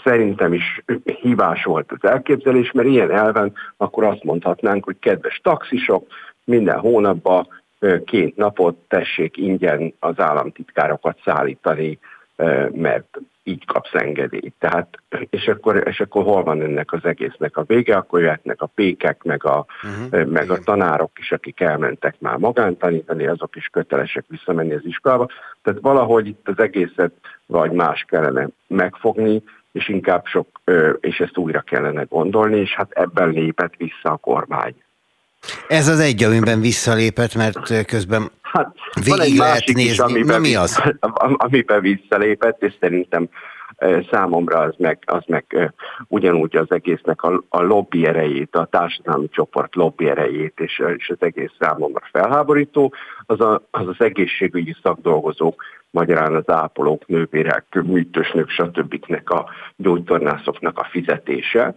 szerintem is hibás volt az elképzelés, mert ilyen elven akkor azt mondhatnánk, hogy kedves taxisok, minden hónapban két napot tessék ingyen az államtitkárokat szállítani, mert így kapsz engedélyt. Tehát, és akkor, és akkor hol van ennek az egésznek a vége, akkor jöhetnek a pékek, meg a, uh-huh. meg a tanárok is, akik elmentek már magántanítani, azok is kötelesek visszamenni az iskolába. Tehát valahogy itt az egészet vagy más kellene megfogni, és inkább sok, és ezt újra kellene gondolni, és hát ebben lépett vissza a kormány. Ez az egy, amiben visszalépett, mert közben hát, végig lehet nézni. Is, amiben, mi az? Amiben visszalépett, és szerintem számomra az meg, az meg ugyanúgy az egésznek a, a lobby erejét, a társadalmi csoport lobby erejét, és, és az egész számomra felháborító, az, a, az az egészségügyi szakdolgozók, magyarán az ápolók, nővérek, műtősnök, stb. a gyógytornászoknak a fizetése,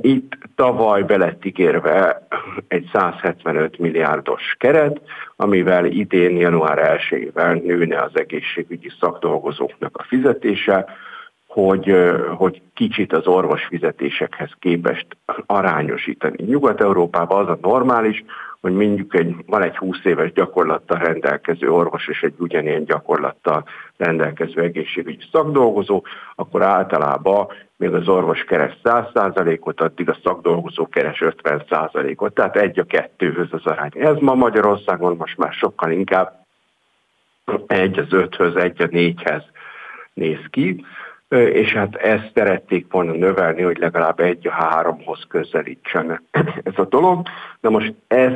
itt tavaly belett ígérve egy 175 milliárdos keret, amivel idén január 1-ével nőne az egészségügyi szakdolgozóknak a fizetése, hogy, hogy kicsit az orvos fizetésekhez képest arányosítani. Nyugat-Európában az a normális, hogy mondjuk egy, van egy 20 éves gyakorlattal rendelkező orvos és egy ugyanilyen gyakorlattal rendelkező egészségügyi szakdolgozó, akkor általában még az orvos keres 100%-ot, addig a szakdolgozó keres 50%-ot, tehát egy a kettőhöz az arány. Ez ma Magyarországon most már sokkal inkább egy az öthöz, egy a négyhez néz ki, és hát ezt szerették volna növelni, hogy legalább egy a háromhoz közelítsen ez a dolog. Na most ez,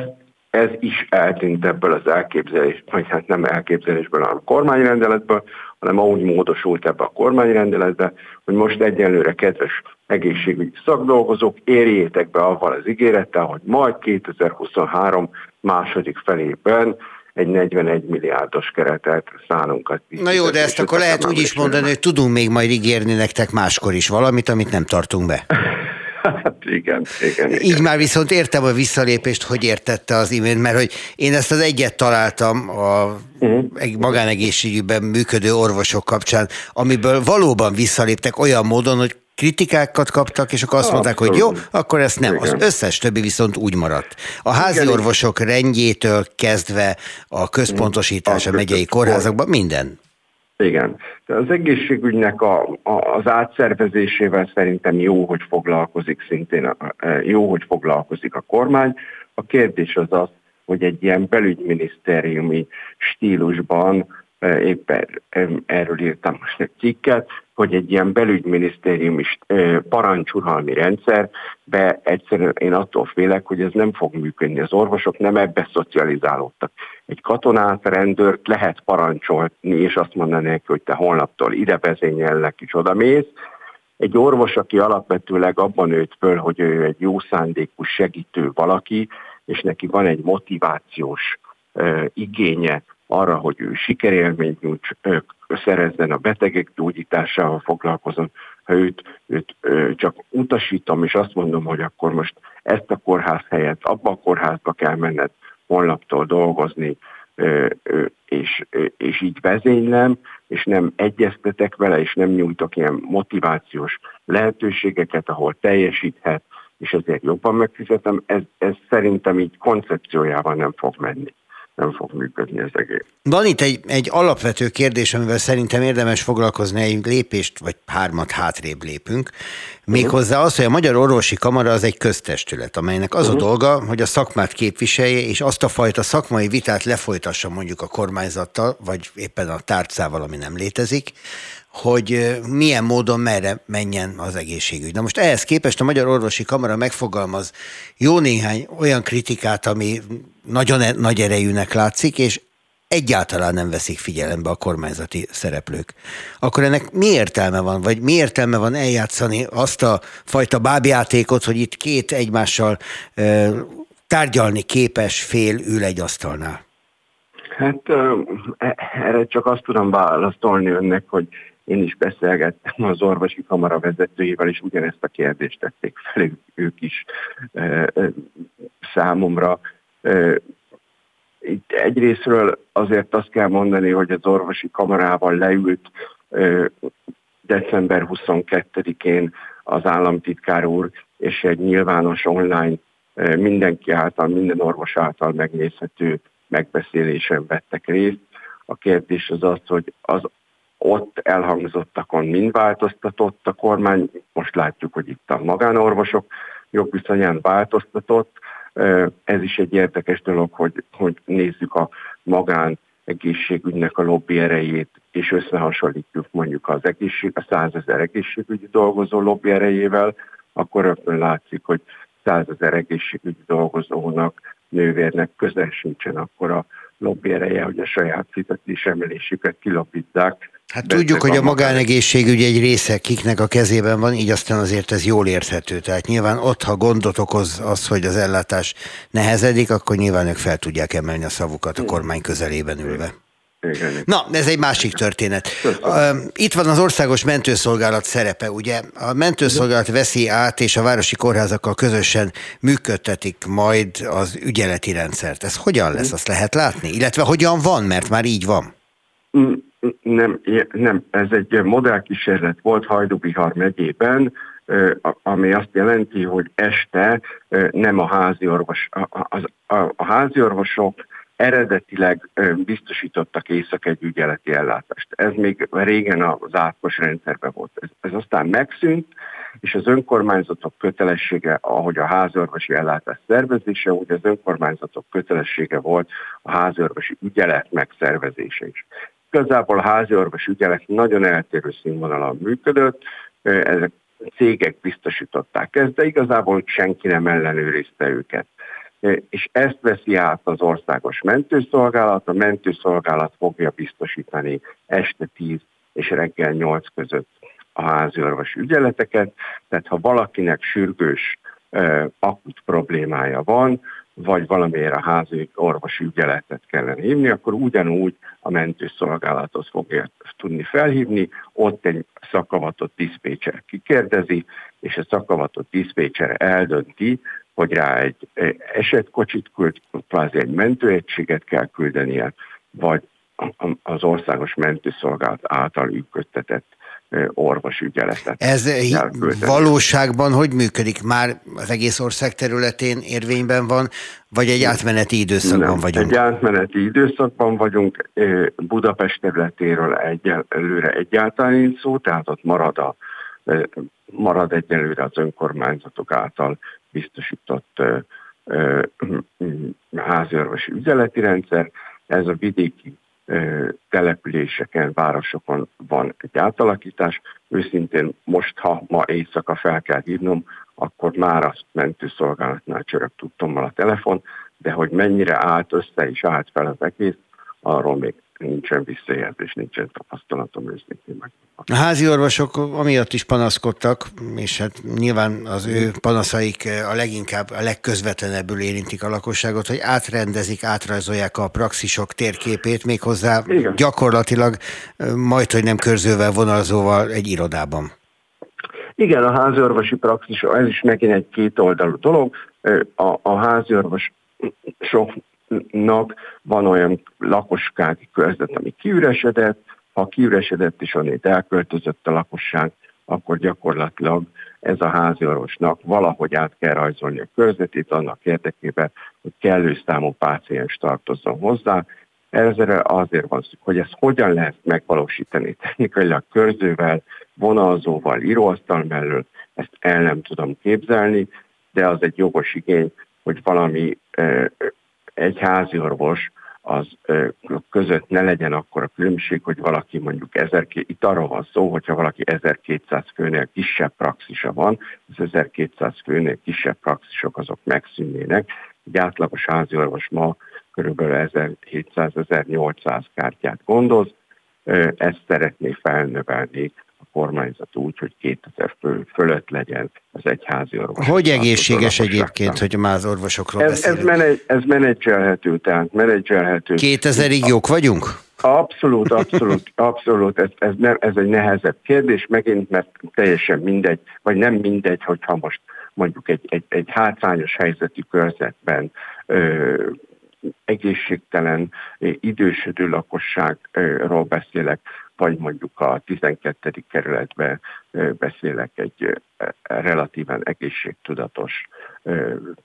ez is eltűnt ebből az elképzelés, vagy hát nem elképzelésből, hanem kormányrendeletből, hanem ahogy módosult ebbe a kormányrendeletbe, hogy most egyenlőre kedves egészségügyi szakdolgozók, érjétek be avval az ígérettel, hogy majd 2023 második felében egy 41 milliárdos keretet szánunk. Na jó, de ezt akkor lehet úgy is mondani, hogy tudunk még majd ígérni nektek máskor is valamit, amit nem tartunk be. Hát igen, igen, igen. Így már viszont értem a visszalépést, hogy értette az imént, mert hogy én ezt az egyet találtam a uh-huh. magánegészségügyben működő orvosok kapcsán, amiből valóban visszaléptek olyan módon, hogy kritikákat kaptak, és akkor azt mondták, hogy jó, akkor ezt nem. Az összes többi viszont úgy maradt. A házi orvosok rendjétől kezdve a központosítás a megyei kórházakban, minden. Igen. De az egészségügynek a, a, az átszervezésével szerintem jó, hogy foglalkozik szintén, jó, hogy foglalkozik a kormány. A kérdés az az, hogy egy ilyen belügyminisztériumi stílusban éppen erről írtam most egy cikket, hogy egy ilyen belügyminisztériumi parancsuralmi rendszer, be egyszerűen én attól félek, hogy ez nem fog működni. Az orvosok nem ebbe szocializálódtak. Egy katonát, rendőrt lehet parancsolni, és azt mondani neki, hogy te holnaptól ide vezényellek, és oda mész. Egy orvos, aki alapvetőleg abban nőtt föl, hogy ő egy jó szándékú segítő valaki, és neki van egy motivációs igénye arra, hogy ő sikerélményt nyújts, szerezzen a betegek gyógyításával foglalkozom, ha őt, őt csak utasítom, és azt mondom, hogy akkor most ezt a kórház helyett abba a kórházba kell menned holnaptól dolgozni, és, és így vezénylem, és nem egyeztetek vele, és nem nyújtok ilyen motivációs lehetőségeket, ahol teljesíthet, és ezért jobban megfizetem, ez, ez szerintem így koncepciójában nem fog menni. Nem fog működni az egész. Van itt egy, egy alapvető kérdés, amivel szerintem érdemes foglalkozni, egy lépést vagy hármat hátrébb lépünk. Méghozzá az, hogy a Magyar Orvosi Kamara az egy köztestület, amelynek az a uh-huh. dolga, hogy a szakmát képviselje, és azt a fajta szakmai vitát lefolytassa mondjuk a kormányzattal, vagy éppen a tárcával, ami nem létezik, hogy milyen módon merre menjen az egészségügy. Na most ehhez képest a Magyar Orvosi Kamara megfogalmaz jó néhány olyan kritikát, ami nagyon e- nagy erejűnek látszik, és egyáltalán nem veszik figyelembe a kormányzati szereplők. Akkor ennek mi értelme van, vagy mi értelme van eljátszani azt a fajta bábjátékot, hogy itt két egymással e, tárgyalni képes fél ül egy asztalnál? Hát e, erre csak azt tudom válaszolni önnek, hogy én is beszélgettem az orvosi kamara vezetőjével, és ugyanezt a kérdést tették fel ők is számomra. Itt egyrésztről azért azt kell mondani, hogy az orvosi kamarával leült december 22-én az államtitkár úr, és egy nyilvános online mindenki által, minden orvos által megnézhető megbeszélésen vettek részt. A kérdés az az, hogy az ott elhangzottakon mind változtatott a kormány, most látjuk, hogy itt a magánorvosok jogviszonyán változtatott. Ez is egy érdekes dolog, hogy, hogy nézzük a magán egészségügynek a lobby erejét, és összehasonlítjuk mondjuk az egészség, a százezer egészségügyi dolgozó lobby erejével, akkor rögtön látszik, hogy százezer egészségügyi dolgozónak, nővérnek közel sincsen akkor a lobby ereje, hogy a saját fizetés emelésüket kilapítsák, Hát tudjuk, hogy a magánegészségügy egy része kiknek a kezében van, így aztán azért ez jól érthető. Tehát nyilván ott, ha gondot okoz az, hogy az ellátás nehezedik, akkor nyilván ők fel tudják emelni a szavukat a kormány közelében ülve. Na, ez egy másik történet. Itt van az országos mentőszolgálat szerepe, ugye? A mentőszolgálat veszi át, és a városi kórházakkal közösen működtetik majd az ügyeleti rendszert. Ez hogyan lesz, azt lehet látni? Illetve hogyan van, mert már így van? Nem, nem, ez egy modellkísérlet volt Hajdubihar megyében, ami azt jelenti, hogy este nem a házi orvos, a, a, a házi orvosok eredetileg biztosítottak éjszak egy ügyeleti ellátást. Ez még régen az átkos rendszerben volt. Ez, ez aztán megszűnt, és az önkormányzatok kötelessége, ahogy a házorvosi ellátás szervezése, úgy az önkormányzatok kötelessége volt a házorvosi ügyelet megszervezése is. Igazából a házi orvos ügyelet nagyon eltérő színvonalon működött, ezek cégek biztosították ezt, de igazából senki nem ellenőrizte őket. És ezt veszi át az országos mentőszolgálat, a mentőszolgálat fogja biztosítani este 10 és reggel 8 között a házi orvos ügyeleteket, tehát ha valakinek sürgős akut problémája van, vagy valamiért a házi orvosi ügyeletet kellene hívni, akkor ugyanúgy a mentőszolgálathoz fogja tudni felhívni, ott egy szakavatott diszpécser kikérdezi, és a szakavatott diszpécser eldönti, hogy rá egy esetkocsit küld, kvázi egy mentőegységet kell küldenie, vagy az országos mentőszolgálat által működtetett orvosügyeletet. Ez valóságban hogy működik? Már az egész ország területén érvényben van, vagy egy átmeneti időszakban Nem, vagyunk? Egy átmeneti időszakban vagyunk. Budapest területéről egyelőre egyáltalán nincs szó, tehát ott marad, a, marad egyelőre az önkormányzatok által biztosított háziorvosi ügyeleti rendszer. Ez a vidéki településeken, városokon van egy átalakítás. Őszintén most, ha ma éjszaka fel kell hívnom, akkor már a mentőszolgálatnál csörög tudtommal a telefon, de hogy mennyire állt össze és állt fel az egész, arról még nincsen visszajelzés, nincsen tapasztalatom őszintén meg. A házi orvosok amiatt is panaszkodtak, és hát nyilván az ő panaszaik a leginkább, a legközvetlenebbül érintik a lakosságot, hogy átrendezik, átrajzolják a praxisok térképét, méghozzá Igen. gyakorlatilag majd, hogy nem körzővel, vonalzóval egy irodában. Igen, a háziorvosi praxis, ez is megint egy kétoldalú dolog. A, a háziorvos soknak van olyan lakossági körzet, ami kiüresedett, ha kiüresedett és onnét elköltözött a lakosság, akkor gyakorlatilag ez a háziorvosnak valahogy át kell rajzolni a körzetét annak érdekében, hogy kellő számú páciens tartozzon hozzá. Ezre azért van szükség, hogy ezt hogyan lehet megvalósítani technikailag körzővel, vonalzóval, íróasztal mellett, ezt el nem tudom képzelni, de az egy jogos igény, hogy valami egy háziorvos az között ne legyen akkor a különbség, hogy valaki mondjuk 1000, itt arról van szó, hogyha valaki 1200 főnél kisebb praxisa van, az 1200 főnél kisebb praxisok azok megszűnnének. Egy átlagos háziorvos ma kb. 1700-1800 kártyát gondoz, ezt szeretné felnövelni kormányzat úgy, hogy 2000 fő fölött legyen az egyházi orvos. Hogy egészséges egyébként, hogy már az orvosokról ez, beszélünk? Ez, menedj, ez menedzselhető, tehát menedzselhető. 2000-ig jók vagyunk? Abszolút, abszolút, abszolút. Ez, ez, nem, ez egy nehezebb kérdés, megint, mert teljesen mindegy, vagy nem mindegy, hogyha most mondjuk egy, egy, egy hátrányos helyzetű körzetben ö, egészségtelen, idősödő lakosságról beszélek, vagy mondjuk a 12. kerületben beszélek egy relatíven egészségtudatos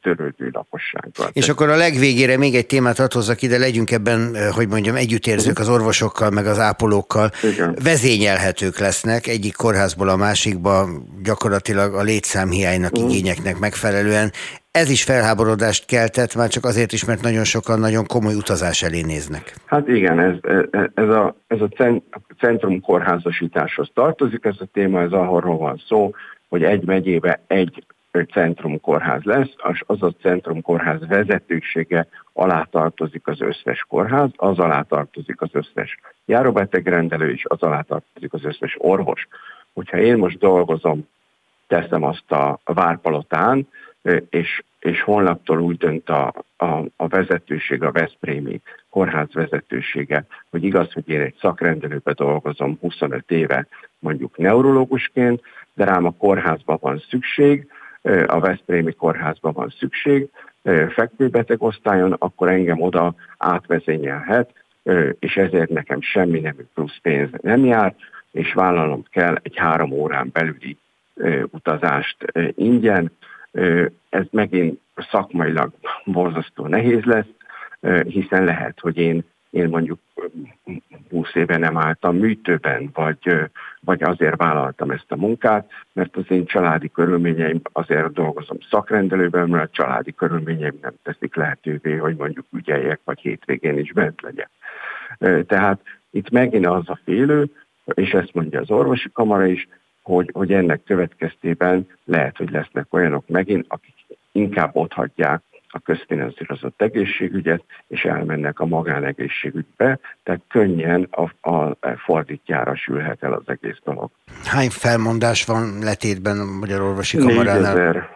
törődő lakossággal. És akkor a legvégére még egy témát hadd hozzak ide, legyünk ebben, hogy mondjam, együttérzők az orvosokkal, meg az ápolókkal. Igen. Vezényelhetők lesznek egyik kórházból a másikba, gyakorlatilag a létszámhiánynak, uh-huh. igényeknek megfelelően. Ez is felháborodást keltett, már csak azért is, mert nagyon sokan nagyon komoly utazás elé néznek. Hát igen, ez, ez a, ez a centrum kórházasításhoz tartozik ez a téma, ez arról van szó, hogy egy megyébe egy centrumkórház lesz, és az a centrumkórház vezetősége alá tartozik az összes kórház, az alá tartozik az összes járóbetegrendelő, és az alá tartozik az összes orvos. Hogyha én most dolgozom, teszem azt a várpalotán, és, és holnaptól úgy dönt a, a, a vezetőség, a Veszprémi kórház vezetősége, hogy igaz, hogy én egy szakrendelőbe dolgozom 25 éve, mondjuk neurológusként, de rám a kórházban van szükség, a Veszprémi kórházban van szükség, fekvőbeteg osztályon, akkor engem oda átvezényelhet, és ezért nekem semmi nemű plusz pénz nem jár, és vállalnom kell egy három órán belüli utazást ingyen. Ez megint szakmailag borzasztó nehéz lesz, hiszen lehet, hogy én én mondjuk 20 éve nem álltam műtőben, vagy, vagy azért vállaltam ezt a munkát, mert az én családi körülményeim, azért dolgozom szakrendelőben, mert a családi körülményeim nem teszik lehetővé, hogy mondjuk ügyeljek, vagy hétvégén is bent legyek. Tehát itt megint az a félő, és ezt mondja az orvosi kamara is, hogy, hogy ennek következtében lehet, hogy lesznek olyanok megint, akik inkább otthagyják a közfinanszírozott egészségügyet, és elmennek a magánegészségügybe, tehát könnyen a, a fordítjára sülhet el az egész dolog. Hány felmondás van letétben a Magyar Orvosi Kamaránál? 4000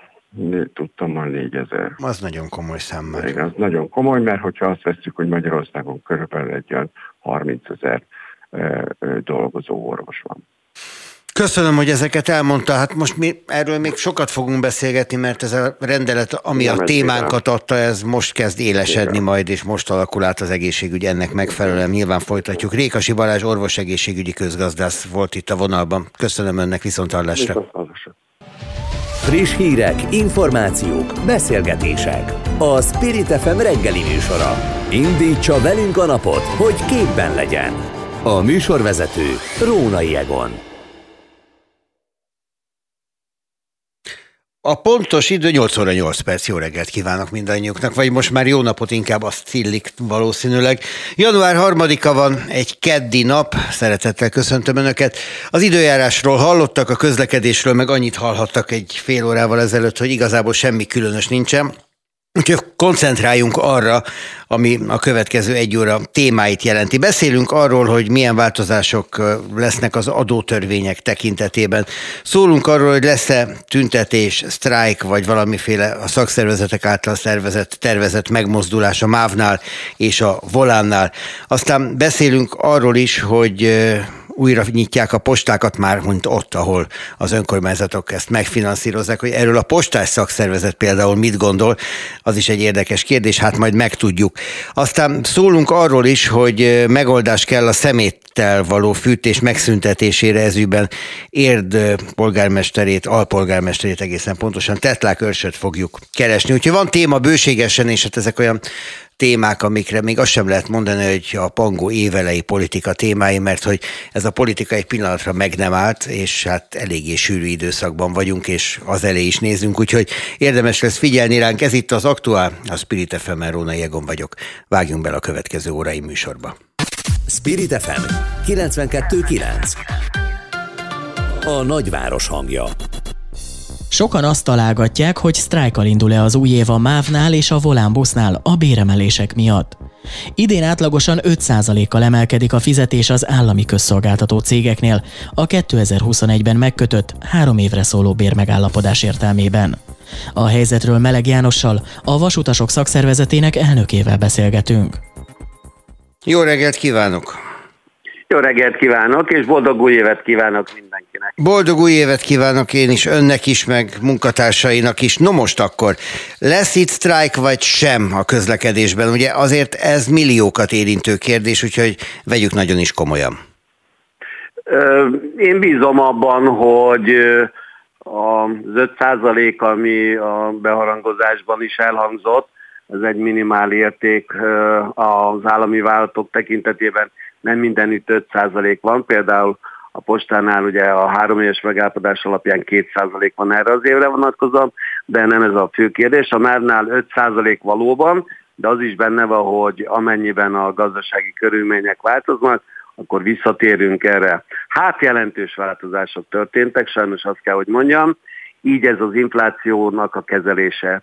tudtam már 4000. Az nagyon komoly szám már. Igen, az nagyon komoly, mert hogyha azt veszük, hogy Magyarországon körülbelül egy olyan 30 ezer dolgozó orvos van. Köszönöm, hogy ezeket elmondta. Hát most mi erről még sokat fogunk beszélgetni, mert ez a rendelet, ami Nem a témánkat adta, ez most kezd élesedni Igen. majd, és most alakul át az egészségügy ennek megfelelően. Nyilván folytatjuk. Rékasi Balázs orvosegészségügyi közgazdász volt itt a vonalban. Köszönöm önnek, viszontlátásra. Viszontlátásra. Friss hírek, információk, beszélgetések. A Spirit FM reggeli műsora. Indítsa velünk a napot, hogy képben legyen. A műsorvezető Rónai Egon. A pontos idő 8 óra 8 perc. Jó reggelt kívánok mindannyiuknak, vagy most már jó napot inkább azt illik valószínűleg. Január 3-a van, egy keddi nap, szeretettel köszöntöm Önöket. Az időjárásról hallottak, a közlekedésről meg annyit hallhattak egy fél órával ezelőtt, hogy igazából semmi különös nincsen. Úgyhogy koncentráljunk arra, ami a következő egy óra témáit jelenti. Beszélünk arról, hogy milyen változások lesznek az adótörvények tekintetében. Szólunk arról, hogy lesz-e tüntetés, sztrájk, vagy valamiféle a szakszervezetek által szervezett, tervezett megmozdulás a MÁV-nál és a Volánnál. Aztán beszélünk arról is, hogy újra nyitják a postákat már, mint ott, ahol az önkormányzatok ezt megfinanszírozzák, hogy erről a postás szakszervezet például mit gondol, az is egy érdekes kérdés, hát majd megtudjuk. Aztán szólunk arról is, hogy megoldás kell a szemét tel való fűtés megszüntetésére ezügyben Érd polgármesterét, alpolgármesterét egészen pontosan Tetlák Örsöt fogjuk keresni. Úgyhogy van téma bőségesen, és hát ezek olyan témák, amikre még azt sem lehet mondani, hogy a pangó évelei politika témái, mert hogy ez a politika egy pillanatra meg nem állt, és hát eléggé sűrű időszakban vagyunk, és az elé is nézünk, úgyhogy érdemes lesz figyelni ránk. Ez itt az Aktuál, a Spirit FM, Róna Jegon vagyok. Vágjunk bele a következő órai műsorba. Spirit FM 92.9 A nagyváros hangja Sokan azt találgatják, hogy sztrájkal indul-e az új év a MÁV-nál és a Volán busznál a béremelések miatt. Idén átlagosan 5%-kal emelkedik a fizetés az állami közszolgáltató cégeknél a 2021-ben megkötött három évre szóló bérmegállapodás értelmében. A helyzetről Meleg Jánossal, a Vasutasok szakszervezetének elnökével beszélgetünk. Jó reggelt kívánok! Jó reggelt kívánok, és boldog új évet kívánok mindenkinek. Boldog új évet kívánok én is, önnek is, meg munkatársainak is. No most akkor, lesz itt sztrájk vagy sem a közlekedésben? Ugye azért ez milliókat érintő kérdés, úgyhogy vegyük nagyon is komolyan. Én bízom abban, hogy az 5% ami a beharangozásban is elhangzott, ez egy minimál érték az állami vállalatok tekintetében nem mindenütt 5% van, például a postánál ugye a három éves megállapodás alapján 2% van erre az évre vonatkozóan, de nem ez a fő kérdés. A már 5% valóban, de az is benne van, hogy amennyiben a gazdasági körülmények változnak, akkor visszatérünk erre. Hát jelentős változások történtek, sajnos azt kell, hogy mondjam, így ez az inflációnak a kezelése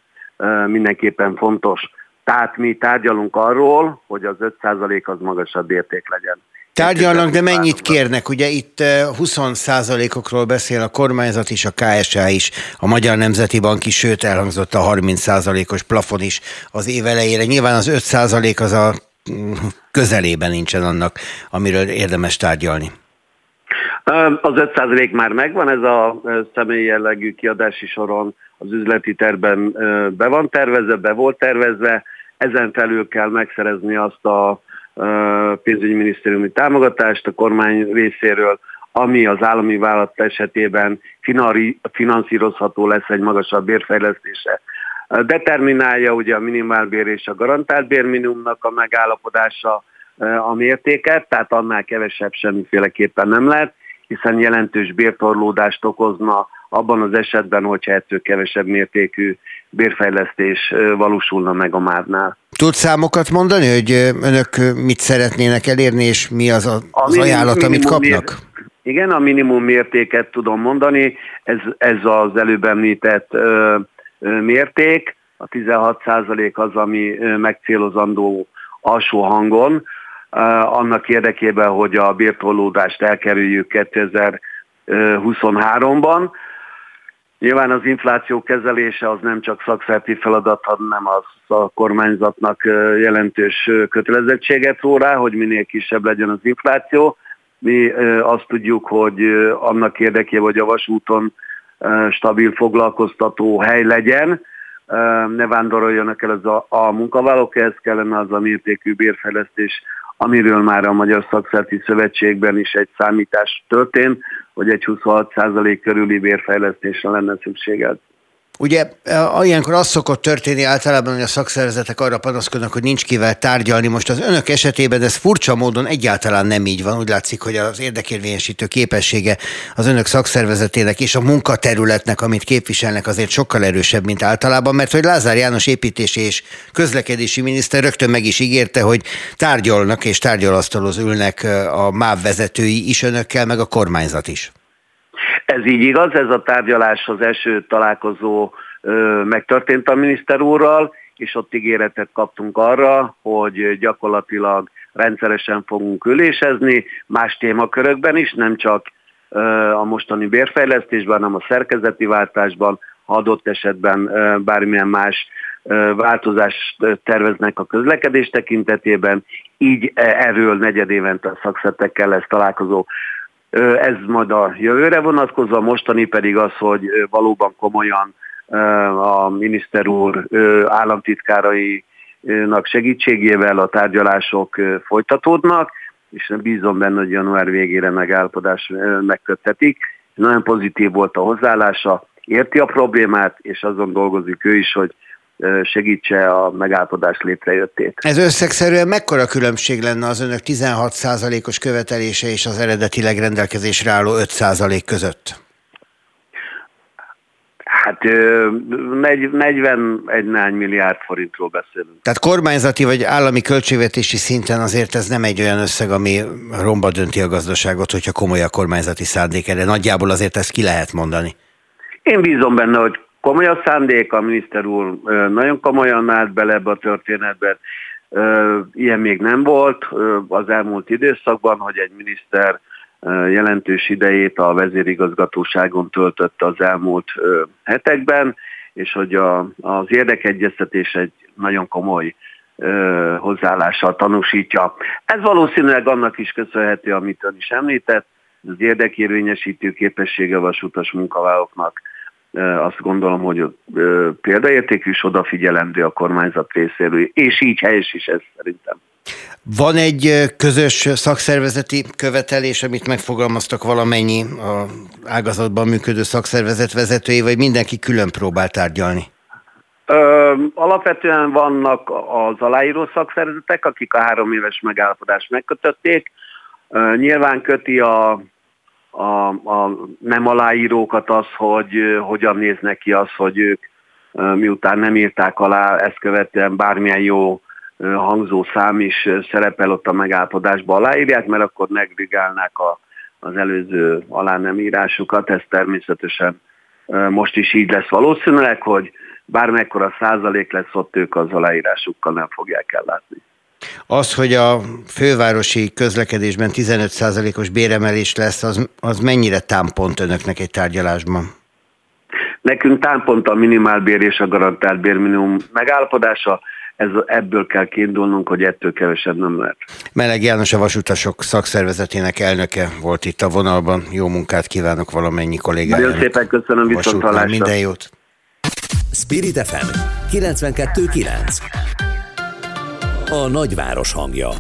mindenképpen fontos. Tehát mi tárgyalunk arról, hogy az 5% az magasabb érték legyen. Tárgyalnak, de mennyit kérnek? Ugye itt 20% okról beszél a kormányzat is, a KSA is, a Magyar Nemzeti Bank is, sőt elhangzott a 30 os plafon is az év elejére. Nyilván az 5% az a mm, közelében nincsen annak, amiről érdemes tárgyalni. Az 5% már megvan, ez a személyi jellegű kiadási soron az üzleti terben be van tervezve, be volt tervezve, ezen felül kell megszerezni azt a pénzügyminisztériumi támogatást a kormány részéről, ami az állami vállalat esetében finanszírozható lesz egy magasabb bérfejlesztése. Determinálja ugye a minimálbér és a garantált bérminimumnak a megállapodása a mértéket, tehát annál kevesebb semmiféleképpen nem lehet, hiszen jelentős bértorlódást okozna abban az esetben, hogyha ettől kevesebb mértékű bérfejlesztés valósulna meg a márnál. Tud számokat mondani, hogy önök mit szeretnének elérni, és mi az, a, az a ajánlat, amit kapnak? igen, a minimum mértéket tudom mondani, ez, ez az előbb említett ö, ö, mérték, a 16% az, ami megcélozandó alsó hangon, annak érdekében, hogy a bértolódást elkerüljük 2023-ban. Nyilván az infláció kezelése az nem csak szakszerti feladat, hanem az a kormányzatnak jelentős kötelezettséget szól rá, hogy minél kisebb legyen az infláció. Mi azt tudjuk, hogy annak érdekében, hogy a vasúton stabil foglalkoztató hely legyen, ne vándoroljanak el az a, a munkavállalók, ehhez kellene az a mértékű bérfejlesztés, amiről már a Magyar Szakszerti Szövetségben is egy számítás történt, hogy egy 26% körüli bérfejlesztésre lenne szükséged. Ugye ilyenkor az szokott történni általában, hogy a szakszervezetek arra panaszkodnak, hogy nincs kivel tárgyalni. Most az önök esetében ez furcsa módon egyáltalán nem így van. Úgy látszik, hogy az érdekérvényesítő képessége az önök szakszervezetének és a munkaterületnek, amit képviselnek, azért sokkal erősebb, mint általában, mert hogy Lázár János építési és közlekedési miniszter rögtön meg is ígérte, hogy tárgyalnak és tárgyalasztalhoz ülnek a MÁV vezetői is önökkel, meg a kormányzat is. Ez így igaz, ez a tárgyalás az első találkozó megtörtént a miniszter úrral, és ott ígéretet kaptunk arra, hogy gyakorlatilag rendszeresen fogunk ülésezni, más témakörökben is, nem csak a mostani bérfejlesztésben, hanem a szerkezeti váltásban, ha adott esetben bármilyen más változást terveznek a közlekedés tekintetében, így erről negyedévente a szakszertekkel lesz találkozó. Ez majd a jövőre vonatkozó, a mostani pedig az, hogy valóban komolyan a miniszter úr államtitkárainak segítségével a tárgyalások folytatódnak, és bízom benne, hogy január végére megállapodás megköttetik. Nagyon pozitív volt a hozzáállása, érti a problémát, és azon dolgozik ő is, hogy segítse a megállapodás létrejöttét. Ez összegszerűen mekkora különbség lenne az önök 16%-os követelése és az eredetileg rendelkezésre álló 5% között? Hát 41 nány milliárd forintról beszélünk. Tehát kormányzati vagy állami költségvetési szinten azért ez nem egy olyan összeg, ami romba dönti a gazdaságot, hogyha komoly a kormányzati szándék, de nagyjából azért ezt ki lehet mondani. Én bízom benne, hogy komoly a szándék, a miniszter úr nagyon komolyan állt bele ebbe a történetbe. Ilyen még nem volt az elmúlt időszakban, hogy egy miniszter jelentős idejét a vezérigazgatóságon töltött az elmúlt hetekben, és hogy a, az érdekegyeztetés egy nagyon komoly hozzáállással tanúsítja. Ez valószínűleg annak is köszönhető, amit ön is említett, az érdekérvényesítő képessége a vasutas munkavállalóknak azt gondolom, hogy példaértékű is odafigyelendő a kormányzat részéről, és így helyes is ez szerintem. Van egy közös szakszervezeti követelés, amit megfogalmaztak valamennyi a ágazatban működő szakszervezet vezetői, vagy mindenki külön próbál tárgyalni? Ö, alapvetően vannak az aláíró szakszervezetek, akik a három éves megállapodást megkötötték. Ö, nyilván köti a, a, a nem aláírókat az, hogy hogyan néznek ki az, hogy ők miután nem írták alá, ezt követően bármilyen jó hangzó szám is szerepel ott a megállapodásba aláírják, mert akkor negligálnák a, az előző alá nem írásukat. Ez természetesen most is így lesz valószínűleg, hogy bármekkora százalék lesz ott, ők az aláírásukkal nem fogják ellátni. Az, hogy a fővárosi közlekedésben 15%-os béremelés lesz, az, az mennyire támpont önöknek egy tárgyalásban? Nekünk támpont a minimálbér és a garantált bérminimum megállapodása, ez, ebből kell kiindulnunk, hogy ettől kevesebb nem lehet. Meleg János a Vasutasok szakszervezetének elnöke volt itt a vonalban. Jó munkát kívánok valamennyi kollégának. Nagyon szépen köszönöm, viszont Minden jót. Spirit FM 92.9 A nagyváros hangja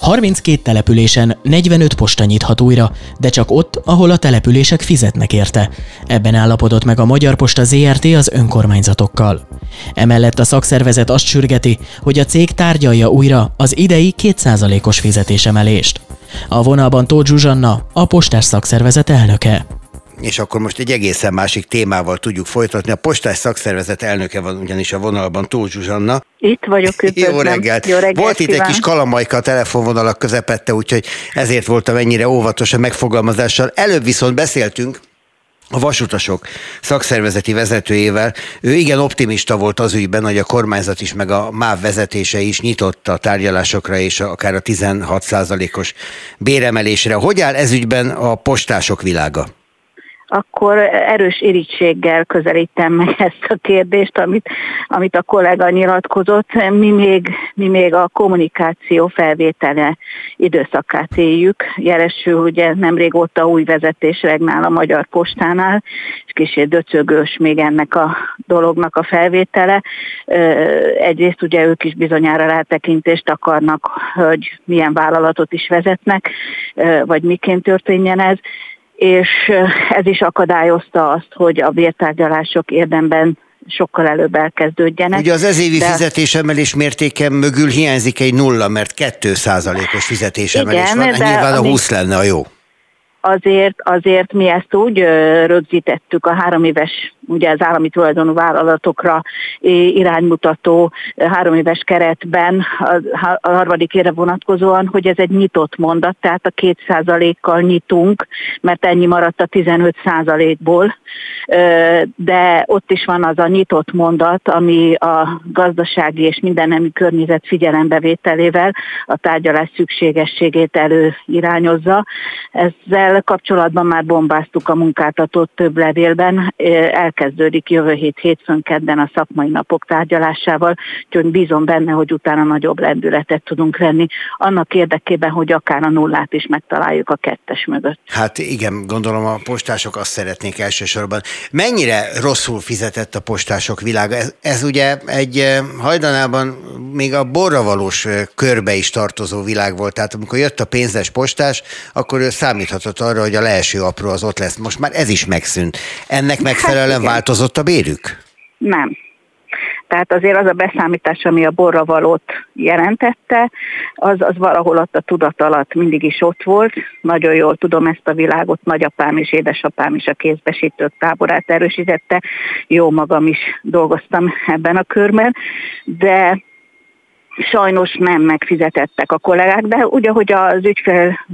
32 településen 45 posta nyithat újra, de csak ott, ahol a települések fizetnek érte. Ebben állapodott meg a Magyar Posta ZRT az önkormányzatokkal. Emellett a szakszervezet azt sürgeti, hogy a cég tárgyalja újra az idei 2%-os fizetésemelést. A vonalban Tóth Zsuzsanna, a postás szakszervezet elnöke és akkor most egy egészen másik témával tudjuk folytatni. A postás szakszervezet elnöke van ugyanis a vonalban, Tóth Zsuzsanna. Itt vagyok, üdvözlöm. Jó reggelt. Jó reggelt Volt itt egy kis kalamajka a telefonvonalak közepette, úgyhogy ezért voltam ennyire óvatos a megfogalmazással. Előbb viszont beszéltünk a vasutasok szakszervezeti vezetőjével. Ő igen optimista volt az ügyben, hogy a kormányzat is, meg a MÁV vezetése is nyitott a tárgyalásokra és akár a 16%-os béremelésre. Hogy áll ez ügyben a postások világa? Akkor erős irítséggel közelítem meg ezt a kérdést, amit, amit a kollega nyilatkozott. Mi még, mi még a kommunikáció felvétele időszakát éljük. Jelesül, ugye nem régóta új vezetés regnál a Magyar Postánál, és kicsit döcögős még ennek a dolognak a felvétele. Egyrészt ugye ők is bizonyára rátekintést akarnak, hogy milyen vállalatot is vezetnek, vagy miként történjen ez és ez is akadályozta azt, hogy a bértárgyalások érdemben sokkal előbb elkezdődjenek. Ugye az ezévi de... fizetésemelés mértéke mögül hiányzik egy nulla, mert 2 os fizetésemelés Igen, van, nyilván a 20 lenne a jó azért, azért mi ezt úgy rögzítettük a három éves, ugye az állami tulajdonú vállalatokra iránymutató három éves keretben a harmadik évre vonatkozóan, hogy ez egy nyitott mondat, tehát a két százalékkal nyitunk, mert ennyi maradt a 15 százalékból, de ott is van az a nyitott mondat, ami a gazdasági és mindennemű környezet figyelembevételével a tárgyalás szükségességét előirányozza. Ezzel kapcsolatban már bombáztuk a munkáltatót több levélben, el elkezdődik jövő hét hétfőn kedden a szakmai napok tárgyalásával, úgyhogy bízom benne, hogy utána nagyobb lendületet tudunk venni, annak érdekében, hogy akár a nullát is megtaláljuk a kettes mögött. Hát igen, gondolom a postások azt szeretnék elsősorban. Mennyire rosszul fizetett a postások világa? Ez, ez ugye egy eh, hajdanában még a borravalós eh, körbe is tartozó világ volt, tehát amikor jött a pénzes postás, akkor ő számíthatott arra, hogy a leeső apró az ott lesz. Most már ez is megszűnt. Ennek megfelelően változott a bérük? Nem. Tehát azért az a beszámítás, ami a borravalót jelentette, az, az valahol ott a tudat alatt mindig is ott volt. Nagyon jól tudom ezt a világot, nagyapám és édesapám is a kézbesítők táborát erősítette. Jó magam is dolgoztam ebben a körben, de sajnos nem megfizetettek a kollégák, de ugye, hogy az ügyfél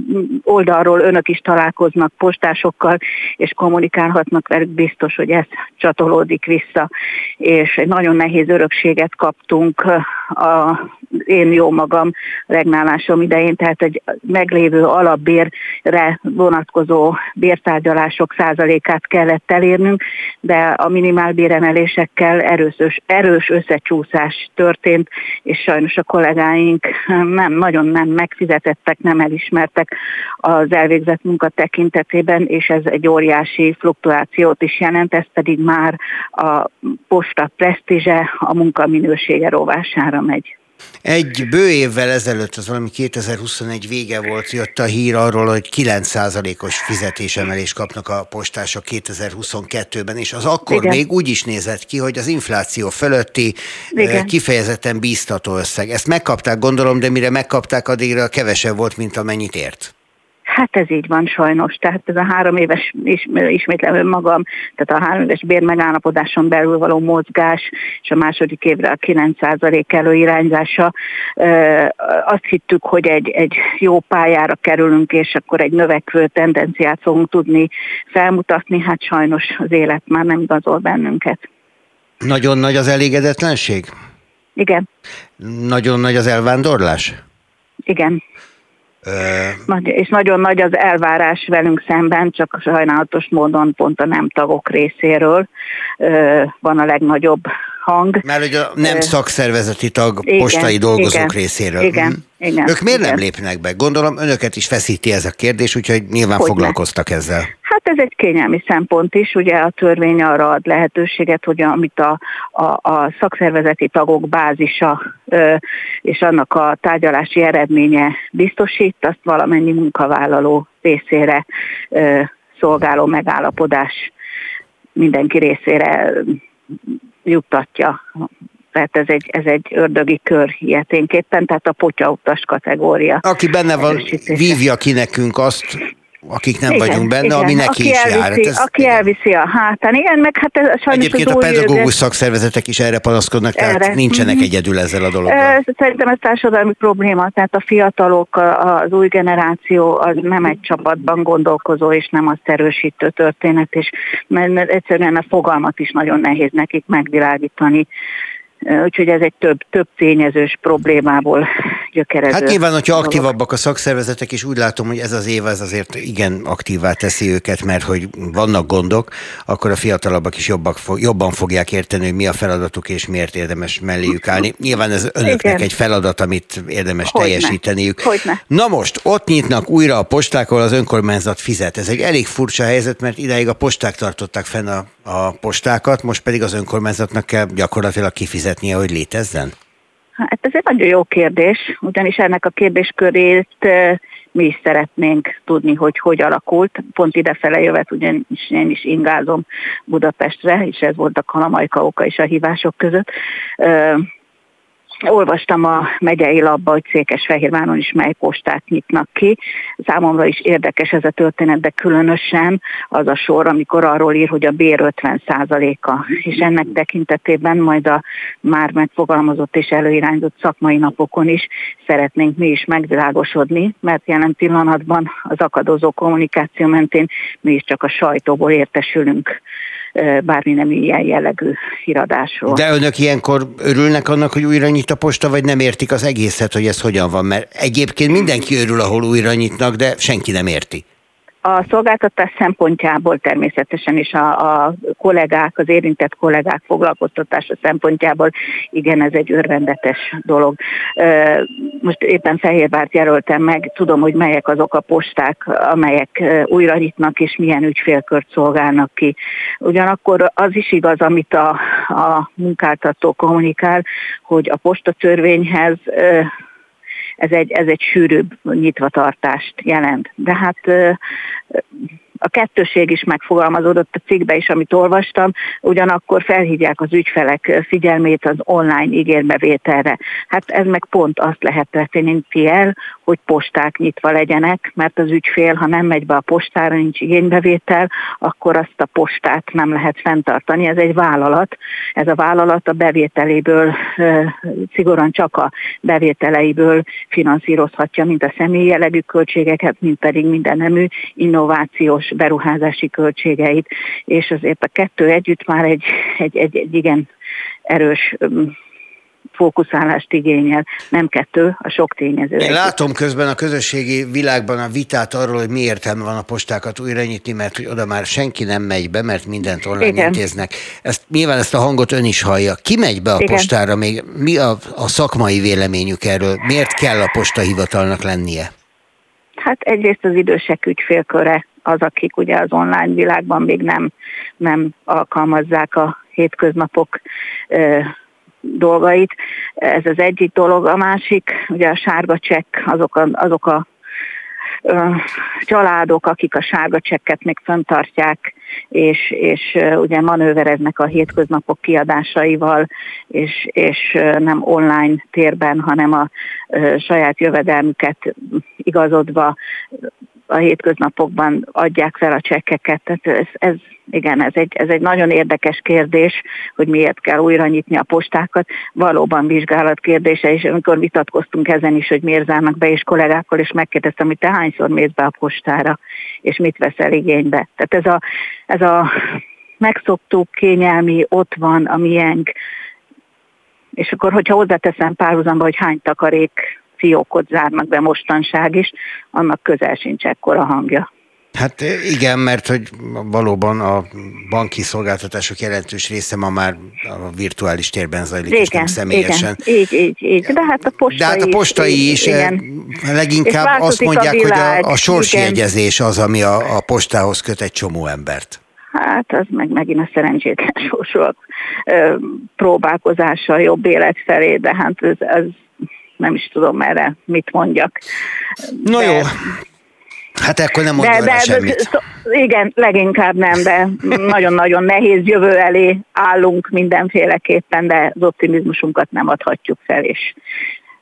oldalról önök is találkoznak postásokkal, és kommunikálhatnak velük, biztos, hogy ez csatolódik vissza, és egy nagyon nehéz örökséget kaptunk a én jó magam regnálásom idején, tehát egy meglévő alapbérre vonatkozó bértárgyalások százalékát kellett elérnünk, de a minimálbéremelésekkel erős, erős összecsúszás történt, és sajnos a kollégáink nem, nagyon nem megfizetettek, nem elismertek az elvégzett munka tekintetében, és ez egy óriási fluktuációt is jelent, ez pedig már a posta presztízse, a munka minősége rovására megy. Egy bő évvel ezelőtt, az valami 2021 vége volt, jött a hír arról, hogy 9%-os fizetésemelést kapnak a postások 2022-ben, és az akkor Igen. még úgy is nézett ki, hogy az infláció fölötti Igen. kifejezetten bíztató összeg. Ezt megkapták, gondolom, de mire megkapták, addigra kevesebb volt, mint amennyit ért. Hát ez így van sajnos. Tehát ez a három éves, ismétlem önmagam, tehát a három éves bérmegállapodáson belül való mozgás, és a második évre a 9% előirányzása. Azt hittük, hogy egy, egy jó pályára kerülünk, és akkor egy növekvő tendenciát fogunk tudni felmutatni. Hát sajnos az élet már nem igazol bennünket. Nagyon nagy az elégedetlenség? Igen. Nagyon nagy az elvándorlás? Igen. Nagy, és nagyon nagy az elvárás velünk szemben, csak sajnálatos módon pont a nem tagok részéről van a legnagyobb hang. Mert ugye a nem szakszervezeti tag igen, postai dolgozók igen, részéről. Igen, hm. igen. Ők miért igen. nem lépnek be? Gondolom önöket is feszíti ez a kérdés, úgyhogy nyilván hogy foglalkoztak ezzel. Hát ez egy kényelmi szempont is, ugye a törvény arra ad lehetőséget, hogy amit a, a, a szakszervezeti tagok bázisa ö, és annak a tárgyalási eredménye biztosít, azt valamennyi munkavállaló részére ö, szolgáló megállapodás mindenki részére juttatja. Tehát ez egy, ez egy ördögi kör ilyeténképpen, tehát a potyautas kategória. Aki benne van, vívja ki nekünk azt, akik nem igen, vagyunk benne, igen. ami neki aki is elviszi, jár. Hát ez, aki igen. elviszi a hátán. Igen, meg hát ez sajnos Egyébként a pedagógus szakszervezetek is erre panaszkodnak, tehát erre. nincsenek mm-hmm. egyedül ezzel a dologgal. Szerintem ez társadalmi probléma, tehát a fiatalok, az új generáció az nem egy csapatban gondolkozó, és nem azt erősítő történet, és mert egyszerűen a fogalmat is nagyon nehéz nekik megvilágítani Úgyhogy ez egy több, több tényezős problémából gyökerező. Hát nyilván, hogyha aktívabbak a szakszervezetek, és úgy látom, hogy ez az év ez azért igen aktívá teszi őket, mert hogy vannak gondok, akkor a fiatalabbak is jobbak, jobban fogják érteni, hogy mi a feladatuk, és miért érdemes melléjük állni. Nyilván ez önöknek igen. egy feladat, amit érdemes Hogyne. teljesíteniük. Hogyne. Na most, ott nyitnak újra a posták, ahol az önkormányzat fizet. Ez egy elég furcsa helyzet, mert ideig a posták tartották fenn a, a postákat, most pedig az önkormányzatnak kell gyakorlatilag kifizetnie, hogy létezzen? Hát ez egy nagyon jó kérdés, ugyanis ennek a kérdéskörét mi is szeretnénk tudni, hogy hogy alakult. Pont idefele jövet, ugyanis én is ingázom Budapestre, és ez volt a kalamajka oka is a hívások között olvastam a megyei labba, hogy Székesfehérváron is mely postát nyitnak ki. Számomra is érdekes ez a történet, de különösen az a sor, amikor arról ír, hogy a bér 50%-a, és ennek tekintetében majd a már megfogalmazott és előirányzott szakmai napokon is szeretnénk mi is megvilágosodni, mert jelen pillanatban az akadozó kommunikáció mentén mi is csak a sajtóból értesülünk bármi nem ilyen jellegű híradásról. De önök ilyenkor örülnek annak, hogy újra nyit a posta, vagy nem értik az egészet, hogy ez hogyan van? Mert egyébként mindenki örül, ahol újra nyitnak, de senki nem érti. A szolgáltatás szempontjából természetesen is a, a kollégák, az érintett kollégák foglalkoztatása szempontjából igen, ez egy örvendetes dolog. Most éppen Fehérvárt jelöltem meg, tudom, hogy melyek azok a posták, amelyek újra nyitnak és milyen ügyfélkört szolgálnak ki. Ugyanakkor az is igaz, amit a, a munkáltató kommunikál, hogy a postatörvényhez ez egy, ez egy sűrűbb nyitvatartást jelent. De hát a kettőség is megfogalmazódott a cikkbe is, amit olvastam, ugyanakkor felhívják az ügyfelek figyelmét az online ígérbevételre. Hát ez meg pont azt lehet történni el, hogy posták nyitva legyenek, mert az ügyfél, ha nem megy be a postára, nincs igénybevétel, akkor azt a postát nem lehet fenntartani. Ez egy vállalat. Ez a vállalat a bevételéből, szigorúan csak a bevételeiből finanszírozhatja, mint a személyi jellegű költségeket, mint pedig minden nemű innovációs beruházási költségeit, és azért a kettő együtt már egy, egy, egy, egy igen erős fókuszálást igényel, nem kettő, a sok tényező. Én látom közben a közösségi világban a vitát arról, hogy mi értelme van a postákat újra nyitni, mert hogy oda már senki nem megy be, mert mindent online Igen. intéznek. Ezt, nyilván ezt a hangot ön is hallja. Ki megy be a Igen. postára még? Mi a, a szakmai véleményük erről? Miért kell a postahivatalnak lennie? Hát egyrészt az idősek ügyfélköre az, akik ugye az online világban még nem, nem alkalmazzák a hétköznapok dolgait. Ez az egyik dolog. A másik, ugye a sárga csekk, azok a, azok a családok, akik a sárga csekket még fenntartják, és, és ugye manővereznek a hétköznapok kiadásaival, és, és nem online térben, hanem a saját jövedelmüket igazodva a hétköznapokban adják fel a csekkeket. Tehát ez, ez igen, ez egy, ez egy nagyon érdekes kérdés, hogy miért kell újra nyitni a postákat. Valóban vizsgálat kérdése, és amikor vitatkoztunk ezen is, hogy miért zárnak be, és kollégákkal, és megkérdeztem, hogy te hányszor mész be a postára, és mit veszel igénybe. Tehát ez a, ez a megszoktuk, kényelmi, ott van a miénk, és akkor, hogyha hozzáteszem párhuzamba, hogy hány takarék fiókot zárnak be mostanság is, annak közel sincs ekkora hangja. Hát igen, mert hogy valóban a banki szolgáltatások jelentős része ma már a virtuális térben zajlik, igen, és nem személyesen. Igen, így, így, így. De hát a postai, De hát a postai is, igen. leginkább azt mondják, a világ, hogy a, a sorsjegyezés az, ami a, a postához köt egy csomó embert. Hát az meg megint a szerencsétlen sorsok próbálkozása jobb élet felé, de hát ez, ez nem is tudom erre mit mondjak. No de, jó, Hát akkor nem mondja de, de, semmit. Igen, leginkább nem, de nagyon-nagyon nehéz jövő elé állunk mindenféleképpen, de az optimizmusunkat nem adhatjuk fel, és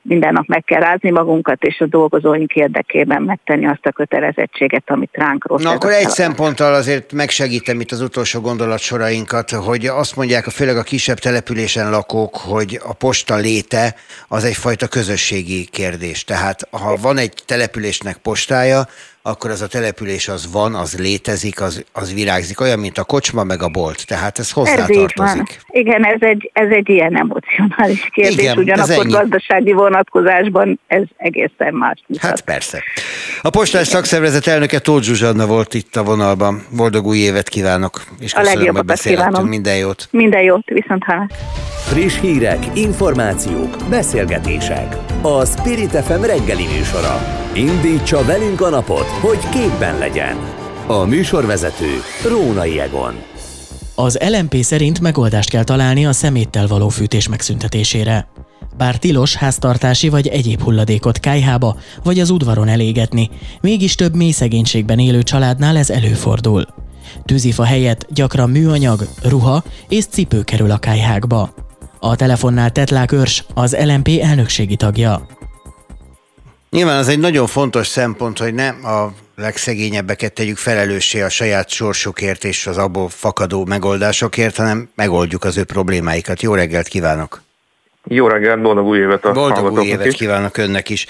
minden nap meg kell rázni magunkat, és a dolgozóink érdekében megtenni azt a kötelezettséget, amit ránk rossz. Na akkor egy szemponttal azért megsegítem itt az utolsó gondolatsorainkat, hogy azt mondják, főleg a kisebb településen lakók, hogy a posta léte az egyfajta közösségi kérdés. Tehát ha van egy településnek postája, akkor az a település az van, az létezik, az, az virágzik, olyan, mint a kocsma meg a bolt. Tehát ez hozzátartozik. Ez Igen, ez egy, ez egy ilyen emocionális kérdés, Igen, ugyanakkor gazdasági vonatkozásban ez egészen más. Mutat. Hát persze. A postás szakszervezet elnöke Tóth Zsuzsanna volt itt a vonalban. Boldog új évet kívánok, és a köszönöm, hogy beszélhetünk. Minden jót. Minden jót, viszont hálás. Friss hírek, információk, beszélgetések. A Spirit FM reggeli műsora. Indítsa velünk a napot, hogy képben legyen. A műsorvezető Rónai Egon. Az LMP szerint megoldást kell találni a szeméttel való fűtés megszüntetésére. Bár tilos háztartási vagy egyéb hulladékot kájhába vagy az udvaron elégetni, mégis több mély szegénységben élő családnál ez előfordul. Tűzifa helyett gyakran műanyag, ruha és cipő kerül a kájhákba. A telefonnál Tetlák Őrs, az LMP elnökségi tagja. Nyilván az egy nagyon fontos szempont, hogy nem a legszegényebbeket tegyük felelőssé a saját sorsukért és az abból fakadó megoldásokért, hanem megoldjuk az ő problémáikat. Jó reggelt kívánok! Jó reggelt, boldog új évet a Boldog új évet is. kívánok önnek is.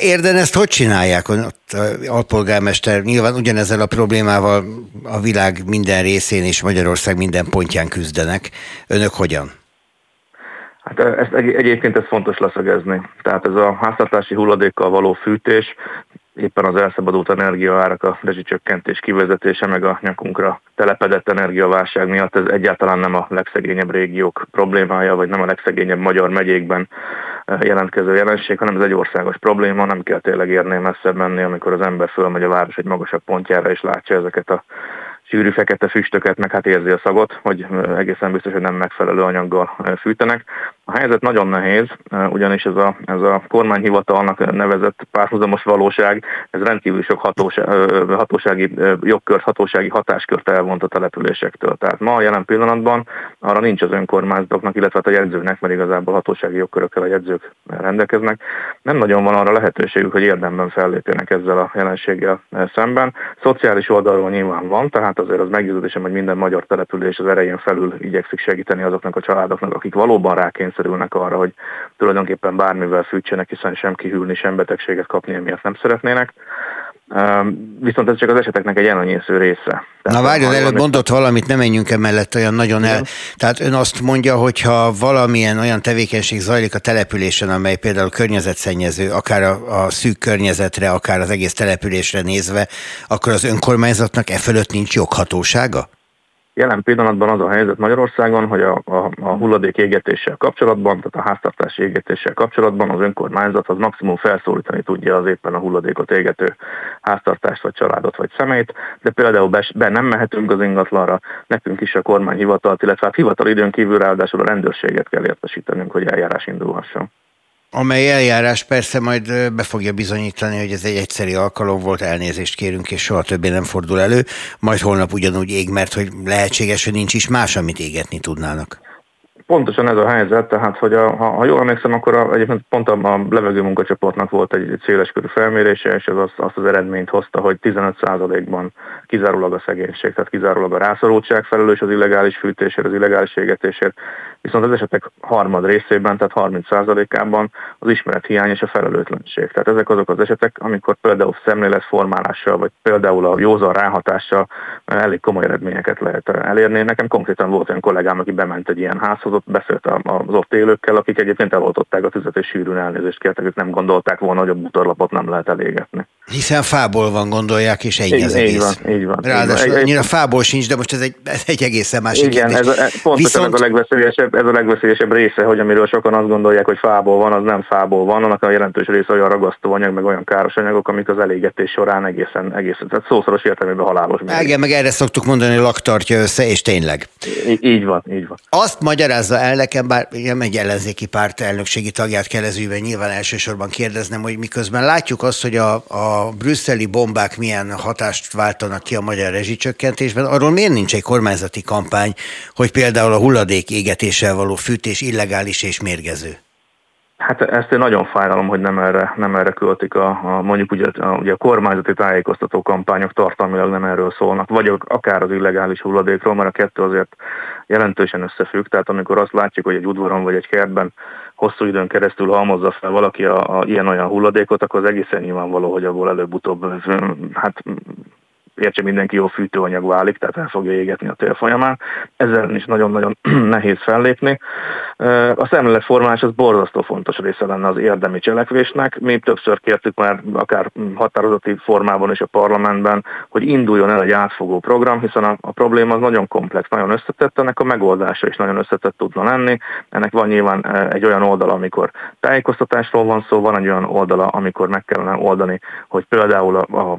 Érden ezt hogy csinálják? Ott alpolgármester nyilván ugyanezzel a problémával a világ minden részén és Magyarország minden pontján küzdenek. Önök hogyan? Hát ezt egyébként ez fontos leszögezni. Tehát ez a háztartási hulladékkal való fűtés éppen az elszabadult energiaárak, a rezsicsökkentés kivezetése, meg a nyakunkra telepedett energiaválság miatt ez egyáltalán nem a legszegényebb régiók problémája, vagy nem a legszegényebb magyar megyékben jelentkező jelenség, hanem ez egy országos probléma, nem kell tényleg érni messzebb menni, amikor az ember fölmegy a város egy magasabb pontjára, és látja ezeket a sűrű fekete füstöket, meg hát érzi a szagot, hogy egészen biztos, hogy nem megfelelő anyaggal fűtenek. A helyzet nagyon nehéz, ugyanis ez a, ez a kormányhivatalnak nevezett párhuzamos valóság, ez rendkívül sok hatóság, hatósági jogkört, hatósági hatáskört elvont a településektől. Tehát ma a jelen pillanatban arra nincs az önkormányzatoknak, illetve hát a jegyzőnek, mert igazából hatósági jogkörökkel a jegyzők rendelkeznek. Nem nagyon van arra lehetőségük, hogy érdemben fellépjenek ezzel a jelenséggel szemben. Szociális oldalról nyilván van, tehát azért az meggyőződésem, hogy minden magyar település az erején felül igyekszik segíteni azoknak a családoknak, akik valóban rákényszerülnek arra, hogy tulajdonképpen bármivel fűtsenek, hiszen sem kihűlni, sem betegséget kapni emiatt nem szeretnének. Viszont ez csak az eseteknek egy elanyésző része. Tehát Na várjon, előbb mondott valamit, nem menjünk emellett olyan nagyon el. Tehát ön azt mondja, hogy ha valamilyen olyan tevékenység zajlik a településen, amely például környezetszennyező, akár a, a szűk környezetre, akár az egész településre nézve, akkor az önkormányzatnak e fölött nincs joghatósága? Jelen pillanatban az a helyzet Magyarországon, hogy a, a, a hulladék égetéssel kapcsolatban, tehát a háztartási égetéssel kapcsolatban az önkormányzat az maximum felszólítani tudja az éppen a hulladékot égető háztartást, vagy családot, vagy szemét, de például be, be nem mehetünk az ingatlanra, nekünk is a kormányhivatalt, illetve hát hivatal időn kívül ráadásul a rendőrséget kell értesítenünk, hogy eljárás indulhasson amely eljárás persze majd be fogja bizonyítani, hogy ez egy egyszeri alkalom volt, elnézést kérünk, és soha többé nem fordul elő, majd holnap ugyanúgy ég, mert hogy lehetséges, hogy nincs is más, amit égetni tudnának. Pontosan ez a helyzet, tehát hogy a, ha, ha jól emlékszem, akkor a, egyébként pont a, a levegő munkacsoportnak volt egy, egy széleskörű felmérése, és ez azt, azt az eredményt hozta, hogy 15%-ban kizárólag a szegénység, tehát kizárólag a rászorultság felelős az illegális fűtésért, az illegális égetésért, viszont az esetek harmad részében, tehát 30%-ában az ismerethiány és a felelőtlenség. Tehát ezek azok az esetek, amikor például szemléletformálással, vagy például a józan ráhatással elég komoly eredményeket lehet elérni. Nekem konkrétan volt olyan kollégám, aki bement egy ilyen házhoz, ott beszélt az ott élőkkel, akik egyébként eloltották a tüzet és sűrűn elnézést kértek, ők nem gondolták volna, hogy a bútorlapot nem lehet elégetni. Hiszen fából van, gondolják, és ennyi az egész. Így van, így van. Ráadásul annyira fából sincs, de most ez egy, ez egy egészen másik Igen, kérdés. ez a, pontosan Viszont... ez a legveszélyesebb, ez a legveszélyesebb része, hogy amiről sokan azt gondolják, hogy fából van, az nem fából van, annak a jelentős része olyan ragasztóanyag, meg olyan káros anyagok, amik az elégetés során egészen, egészen tehát szószoros értelmében halálos. Igen, meg erre szoktuk mondani, hogy laktartja össze, és tényleg. Így, így van, így van. Azt magyarázza el nekem, bár igen, egy ellenzéki párt elnökségi tagját kell ezügyben nyilván elsősorban kérdeznem, hogy miközben látjuk azt, hogy a, a brüsszeli bombák milyen hatást váltanak ki a magyar rezsicsökkentésben, arról miért nincs egy kormányzati kampány, hogy például a hulladék égetéssel való fűtés illegális és mérgező? Hát ezt én nagyon fájlalom, hogy nem erre, nem erre költik a, a mondjuk ugye, a, ugye a kormányzati tájékoztató kampányok tartalmilag nem erről szólnak, vagy akár az illegális hulladékról, mert a kettő azért jelentősen összefügg, tehát amikor azt látjuk, hogy egy udvaron vagy egy kertben hosszú időn keresztül halmozza fel valaki a, a ilyen-olyan hulladékot, akkor az egészen nyilvánvaló, hogy abból előbb-utóbb hát értse mindenki jó fűtőanyag válik, tehát el fogja égetni a tél folyamán. Ezzel is nagyon-nagyon nehéz fellépni. A szemléletformálás az borzasztó fontos része lenne az érdemi cselekvésnek. Mi többször kértük már akár határozati formában is a parlamentben, hogy induljon el egy átfogó program, hiszen a, a probléma az nagyon komplex, nagyon összetett, ennek a megoldása is nagyon összetett tudna lenni. Ennek van nyilván egy olyan oldala, amikor tájékoztatásról van szó, van egy olyan oldala, amikor meg kellene oldani, hogy például a, a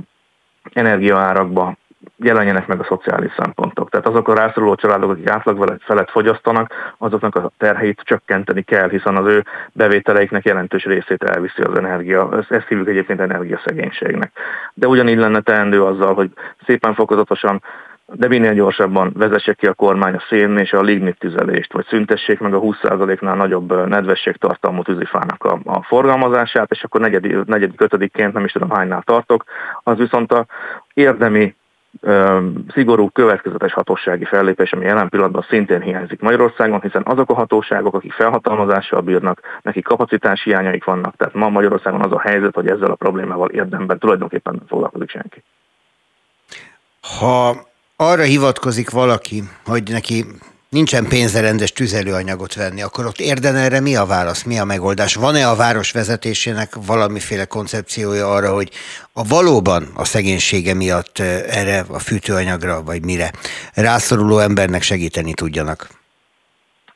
energiaárakba jelenjenek meg a szociális szempontok. Tehát azok a rászoruló családok, akik átlag felett fogyasztanak, azoknak a terheit csökkenteni kell, hiszen az ő bevételeiknek jelentős részét elviszi az energia. Ezt hívjuk egyébként energiaszegénységnek. De ugyanígy lenne teendő azzal, hogy szépen fokozatosan de minél gyorsabban vezesse ki a kormány a szén és a lignit tüzelést, vagy szüntessék meg a 20%-nál nagyobb nedvességtartalmú tűzifának a, a forgalmazását, és akkor negyedik, negyedik, ötödikként, nem is tudom hánynál tartok, az viszont a érdemi szigorú, következetes hatósági fellépés, ami jelen pillanatban szintén hiányzik Magyarországon, hiszen azok a hatóságok, akik felhatalmazással bírnak, neki kapacitás hiányaik vannak, tehát ma Magyarországon az a helyzet, hogy ezzel a problémával érdemben tulajdonképpen nem foglalkozik senki. Ha arra hivatkozik valaki, hogy neki nincsen pénzre rendes tüzelőanyagot venni, akkor ott érden erre mi a válasz, mi a megoldás? Van-e a város vezetésének valamiféle koncepciója arra, hogy a valóban a szegénysége miatt erre a fűtőanyagra, vagy mire rászoruló embernek segíteni tudjanak?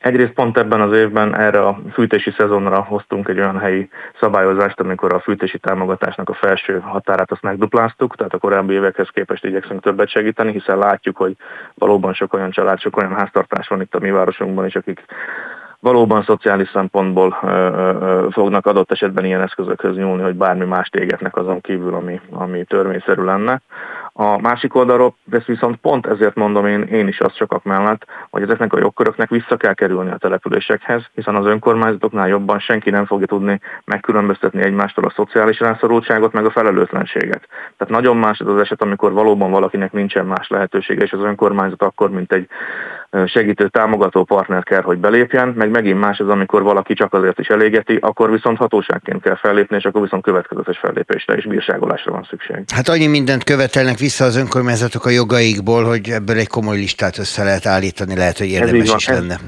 Egyrészt pont ebben az évben erre a fűtési szezonra hoztunk egy olyan helyi szabályozást, amikor a fűtési támogatásnak a felső határát azt megdupláztuk, tehát a korábbi évekhez képest igyekszünk többet segíteni, hiszen látjuk, hogy valóban sok olyan család, sok olyan háztartás van itt a mi városunkban is, akik valóban szociális szempontból ö, ö, fognak adott esetben ilyen eszközökhöz nyúlni, hogy bármi más égetnek azon kívül, ami, ami törvényszerű lenne. A másik oldalról ezt viszont pont ezért mondom én, én is azt sokak mellett, hogy ezeknek a jogköröknek vissza kell kerülni a településekhez, hiszen az önkormányzatoknál jobban senki nem fogja tudni megkülönböztetni egymástól a szociális rászorultságot, meg a felelőtlenséget. Tehát nagyon más ez az eset, amikor valóban valakinek nincsen más lehetősége, és az önkormányzat akkor, mint egy segítő, támogató partner kell, hogy belépjen, meg megint más az, amikor valaki csak azért is elégeti, akkor viszont hatóságként kell fellépni, és akkor viszont következetes fellépésre és bírságolásra van szükség. Hát annyi mindent követelnek vissza az önkormányzatok a jogaikból, hogy ebből egy komoly listát össze lehet állítani, lehet, hogy érdemes is lenne.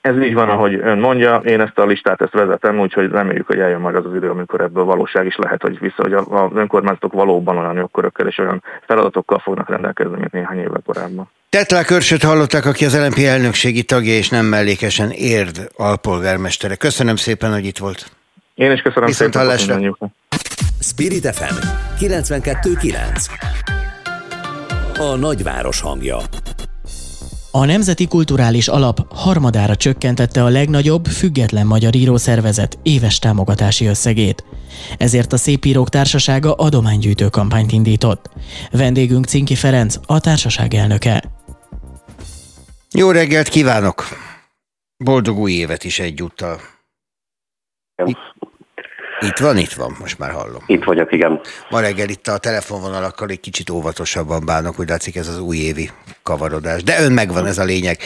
Ez, ez így van, ahogy ön mondja, én ezt a listát ezt vezetem, úgyhogy reméljük, hogy eljön majd az az idő, amikor ebből valóság is lehet, hogy vissza, hogy az önkormányzatok valóban olyan jogkörökkel és olyan feladatokkal fognak rendelkezni, mint néhány évvel korábban. Tetlá Körsöt hallották, aki az LNP elnökségi tagja, és nem mellékesen érd alpolgármestere. Köszönöm szépen, hogy itt volt. Én is köszönöm Viszont szépen. Hallásra. Spirit FM 92.9 A nagyváros hangja a Nemzeti Kulturális Alap harmadára csökkentette a legnagyobb független magyar írószervezet éves támogatási összegét. Ezért a Szépírók Társasága adománygyűjtő kampányt indított. Vendégünk Cinki Ferenc, a társaság elnöke. Jó reggelt kívánok! Boldog új évet is egyúttal! Itt van, itt van, most már hallom. Itt vagyok, igen. Ma reggel itt a telefonvonalakkal egy kicsit óvatosabban bánok, úgy látszik ez az újévi kavarodás. De ön megvan, ez a lényeg.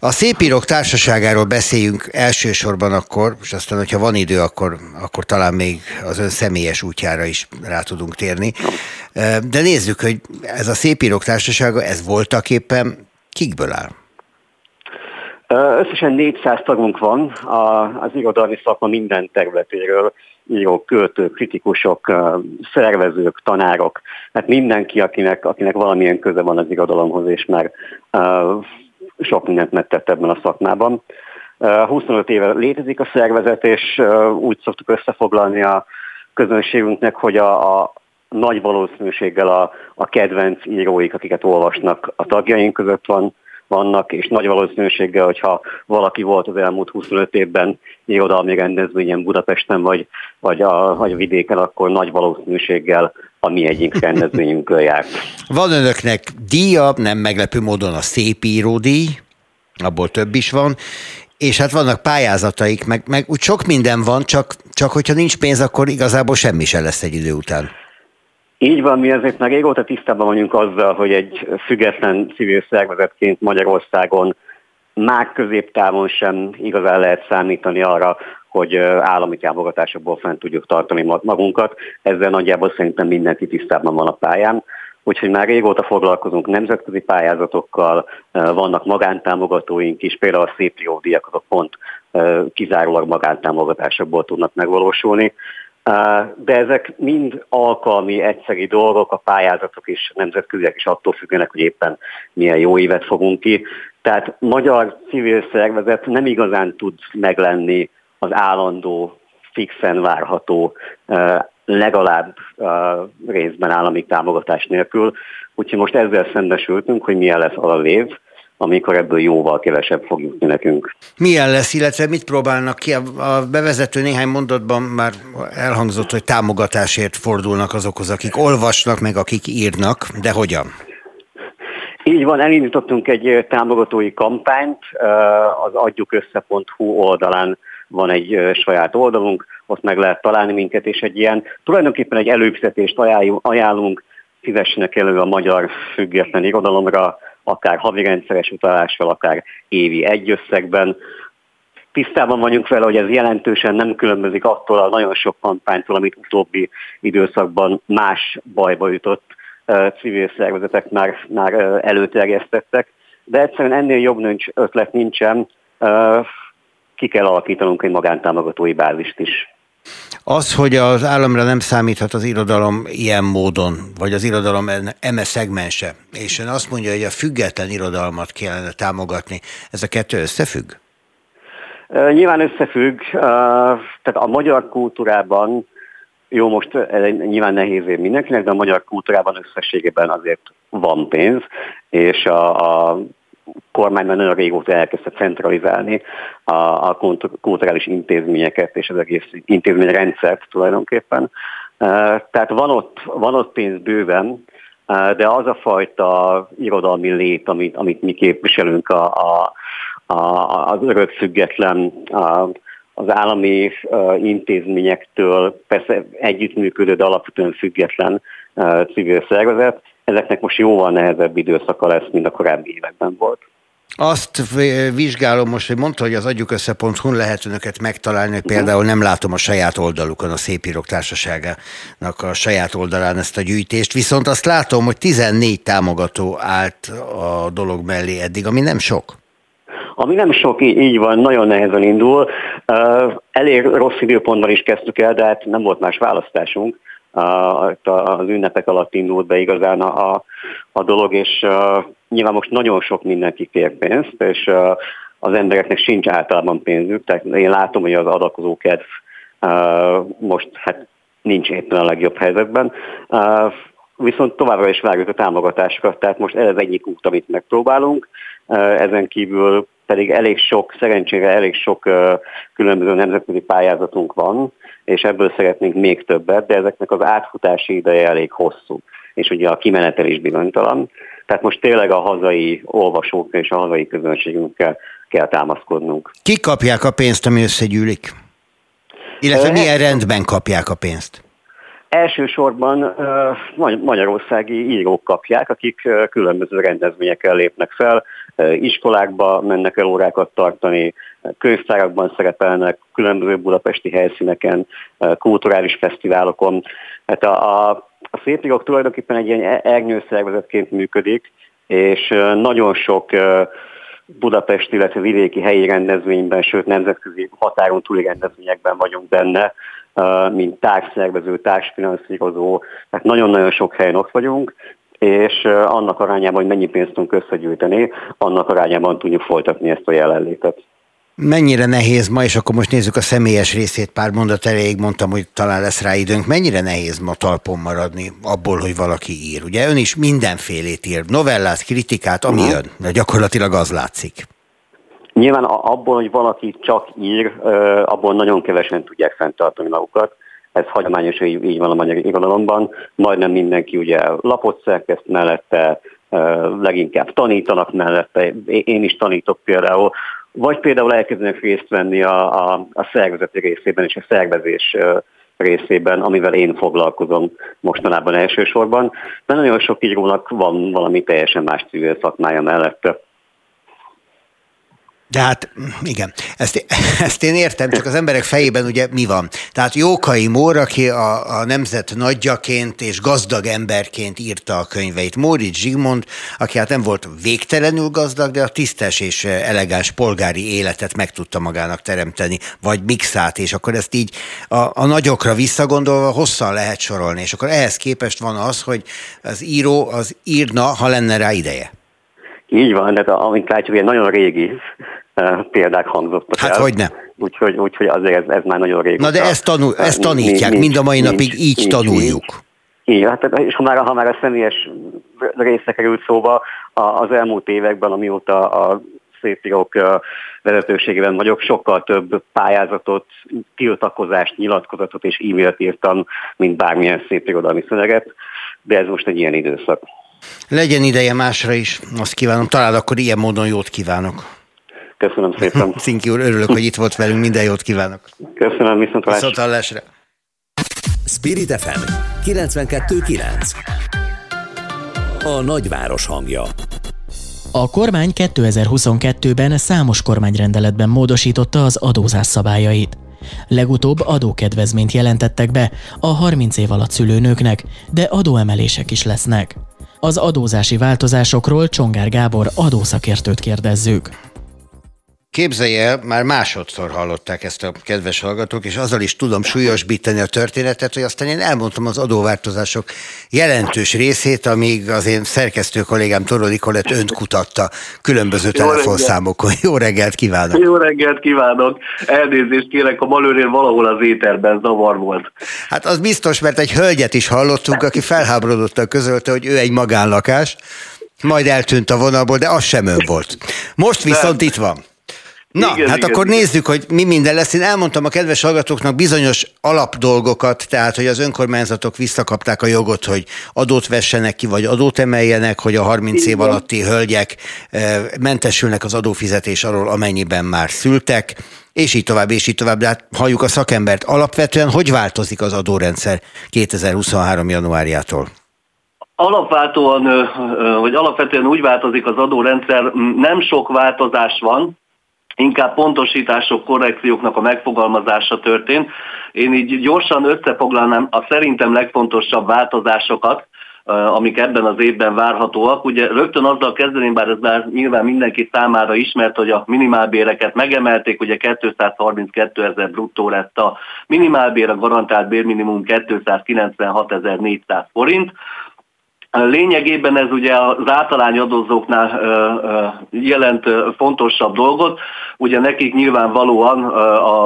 A Szépírók Társaságáról beszéljünk elsősorban akkor, és aztán, hogyha van idő, akkor, akkor talán még az ön személyes útjára is rá tudunk térni. De nézzük, hogy ez a Szépírók Társasága, ez voltak éppen kikből áll? Összesen 400 tagunk van az irodalmi szakma minden területéről írók, költők, kritikusok, szervezők, tanárok, hát mindenki, akinek, akinek valamilyen köze van az irodalomhoz, és már sok mindent megtett ebben a szakmában. Uh, 25 éve létezik a szervezet, és úgy szoktuk összefoglalni a közönségünknek, hogy a, a nagy valószínűséggel a, a kedvenc íróik, akiket olvasnak a tagjaink között van, vannak, és nagy valószínűséggel, hogyha valaki volt az elmúlt 25 évben irodalmi rendezvényen Budapesten vagy, vagy, a, vagy a vidéken, akkor nagy valószínűséggel a mi egyik rendezvényünkről járt. Van önöknek díja, nem meglepő módon a szép íródíj, abból több is van, és hát vannak pályázataik, meg, meg úgy sok minden van, csak, csak hogyha nincs pénz, akkor igazából semmi se lesz egy idő után. Így van, mi azért már régóta tisztában vagyunk azzal, hogy egy független civil szervezetként Magyarországon már középtávon sem igazán lehet számítani arra, hogy állami támogatásokból fent tudjuk tartani magunkat. Ezzel nagyjából szerintem mindenki tisztában van a pályán. Úgyhogy már régóta foglalkozunk nemzetközi pályázatokkal, vannak magántámogatóink is, például a szép díjak azok pont kizárólag magántámogatásokból tudnak megvalósulni. De ezek mind alkalmi, egyszeri dolgok, a pályázatok is nemzetköziek is attól függenek, hogy éppen milyen jó évet fogunk ki. Tehát magyar civil szervezet nem igazán tud meglenni az állandó, fixen várható, legalább részben állami támogatás nélkül. Úgyhogy most ezzel szembesültünk, hogy milyen lesz az a év, amikor ebből jóval kevesebb fog jutni nekünk. Milyen lesz, illetve mit próbálnak ki? A bevezető néhány mondatban már elhangzott, hogy támogatásért fordulnak azokhoz, akik olvasnak, meg akik írnak, de hogyan? Így van, elindítottunk egy támogatói kampányt, az adjukössze.hu oldalán van egy saját oldalunk, ott meg lehet találni minket, és egy ilyen, tulajdonképpen egy előfizetést ajánlunk, fizessenek elő a magyar független irodalomra, akár havi rendszeres utalással, akár évi egy összegben. Tisztában vagyunk vele, hogy ez jelentősen nem különbözik attól a nagyon sok kampánytól, amit utóbbi időszakban más bajba jutott civil szervezetek már, már előterjesztettek, de egyszerűen ennél jobb nincs, ötlet nincsen, ki kell alakítanunk egy magántámogatói bázist is. Az, hogy az államra nem számíthat az irodalom ilyen módon, vagy az irodalom eme szegmense, és ön azt mondja, hogy a független irodalmat kellene támogatni, ez a kettő összefügg? Nyilván összefügg, tehát a magyar kultúrában, jó most nyilván nehéz év mindenkinek, de a magyar kultúrában összességében azért van pénz, és a, a kormány már nagyon régóta elkezdte centralizálni a, a kulturális intézményeket és az egész intézményrendszert tulajdonképpen. Tehát van ott, van ott pénz bőven, de az a fajta irodalmi lét, amit, amit mi képviselünk a, a, a, az örök független a, az állami intézményektől persze együttműködő, de alapvetően független civil szervezet, ezeknek most jóval nehezebb időszaka lesz, mint a korábbi években volt. Azt vizsgálom most, hogy mondta, hogy az agyukösze.hu lehet önöket megtalálni, hogy például nem látom a saját oldalukon, a Szépírók Társaságának a saját oldalán ezt a gyűjtést, viszont azt látom, hogy 14 támogató állt a dolog mellé eddig, ami nem sok. Ami nem sok, így van, nagyon nehezen indul. Elég rossz időpontban is kezdtük el, de hát nem volt más választásunk az ünnepek alatt indult be igazán a, a dolog, és nyilván most nagyon sok mindenki kér pénzt, és az embereknek sincs általában pénzük, tehát én látom, hogy az adakozó kedv most hát nincs éppen a legjobb helyzetben, viszont továbbra is várjuk a támogatásokat, tehát most ez az egyik út, amit megpróbálunk, ezen kívül pedig elég sok, szerencsére elég sok különböző nemzetközi pályázatunk van, és ebből szeretnénk még többet, de ezeknek az átfutási ideje elég hosszú, és ugye a kimenetel is bizonytalan. Tehát most tényleg a hazai olvasók és a hazai közönségünkkel kell támaszkodnunk. Ki kapják a pénzt, ami összegyűlik? Illetve milyen rendben kapják a pénzt? Elsősorban magyarországi írók kapják, akik különböző rendezvényekkel lépnek fel, iskolákba mennek el órákat tartani, könyvtárakban szerepelnek, különböző budapesti helyszíneken, kulturális fesztiválokon. Hát a, a, a szépírók tulajdonképpen egy ilyen ernyőszervezetként működik, és nagyon sok Budapesti, illetve vidéki helyi rendezvényben, sőt nemzetközi határon túli rendezvényekben vagyunk benne, mint társszervező, társfinanszírozó, tehát nagyon-nagyon sok helyen ott vagyunk, és annak arányában, hogy mennyi pénzt tudunk összegyűjteni, annak arányában tudjuk folytatni ezt a jelenlétet. Mennyire nehéz ma, és akkor most nézzük a személyes részét, pár mondat elejéig mondtam, hogy talán lesz rá időnk, mennyire nehéz ma talpon maradni abból, hogy valaki ír? Ugye ön is mindenfélét ír, novellát, kritikát, ami uh-huh. jön, de gyakorlatilag az látszik. Nyilván abból, hogy valaki csak ír, abból nagyon kevesen tudják fenntartani magukat. Ez hagyományos, hogy így van a magyar irodalomban. Majdnem mindenki ugye lapot szerkeszt mellette, leginkább tanítanak mellette. Én is tanítok például. Vagy például elkezdenek részt venni a, a, a szervezeti részében és a szervezés részében, amivel én foglalkozom mostanában elsősorban. De nagyon sok írónak van valami teljesen más civil szakmája mellette. De hát igen, ezt, ezt én értem, csak az emberek fejében ugye mi van? Tehát Jókai Mór, aki a, a nemzet nagyjaként és gazdag emberként írta a könyveit. Móricz Zsigmond, aki hát nem volt végtelenül gazdag, de a tisztes és elegáns polgári életet meg tudta magának teremteni, vagy mixát, és akkor ezt így a, a nagyokra visszagondolva hosszan lehet sorolni, és akkor ehhez képest van az, hogy az író az írna, ha lenne rá ideje. Így van, de amint látjuk, ilyen nagyon régi példák hangzottak Hát el. hogy nem. Úgyhogy, úgyhogy azért ez, ez már nagyon régi. Na de ezt, tanul, ezt tanítják, nincs, mind a mai nincs, napig így nincs, tanuljuk. Nincs. Igen, hát, és ha már, ha már a személyes része került szóba, az elmúlt években, amióta a szépírók vezetőségében vagyok, sokkal több pályázatot, tiltakozást, nyilatkozatot és e-mailt írtam, mint bármilyen szépirodalmi szöveget, de ez most egy ilyen időszak. Legyen ideje másra is, azt kívánom. Talán akkor ilyen módon jót kívánok. Köszönöm szépen. Szinki úr, örülök, hogy itt volt velünk, minden jót kívánok. Köszönöm, viszont hallásra. Viszont hallásra. Spirit FM 92.9 A nagyváros hangja a kormány 2022-ben számos kormányrendeletben módosította az adózás szabályait. Legutóbb adókedvezményt jelentettek be a 30 év alatt szülőnőknek, de adóemelések is lesznek. Az adózási változásokról Csongár Gábor adószakértőt kérdezzük. Képzelje el, már másodszor hallották ezt a kedves hallgatók, és azzal is tudom súlyosbítani a történetet, hogy aztán én elmondtam az adóváltozások jelentős részét, amíg az én szerkesztő kollégám Torodi Kolett önt kutatta különböző Jó telefonszámokon. Reggelt. Jó reggelt kívánok! Jó reggelt kívánok! Elnézést kérek, a malőrél valahol az éterben zavar volt. Hát az biztos, mert egy hölgyet is hallottunk, aki felháborodottan közölte, hogy ő egy magánlakás, majd eltűnt a vonalból, de az sem ön volt. Most viszont itt van. Na, igen, hát igen, akkor igen. nézzük, hogy mi minden lesz. Én elmondtam a kedves hallgatóknak bizonyos alapdolgokat, tehát, hogy az önkormányzatok visszakapták a jogot, hogy adót vessenek ki, vagy adót emeljenek, hogy a 30 igen. év alatti hölgyek eh, mentesülnek az adófizetés arról, amennyiben már szültek, és így tovább, és így tovább. De hát halljuk a szakembert. Alapvetően hogy változik az adórendszer 2023. januárjától? Alapváltóan, vagy alapvetően úgy változik az adórendszer, nem sok változás van, inkább pontosítások, korrekcióknak a megfogalmazása történt. Én így gyorsan összefoglalnám a szerintem legfontosabb változásokat, amik ebben az évben várhatóak. Ugye rögtön azzal kezdeném, bár ez már nyilván mindenki számára ismert, hogy a minimálbéreket megemelték, ugye 232 ezer bruttó lett a minimálbér, a garantált bérminimum 296.400 forint. Lényegében ez ugye az általány adózóknál jelent fontosabb dolgot, ugye nekik nyilvánvalóan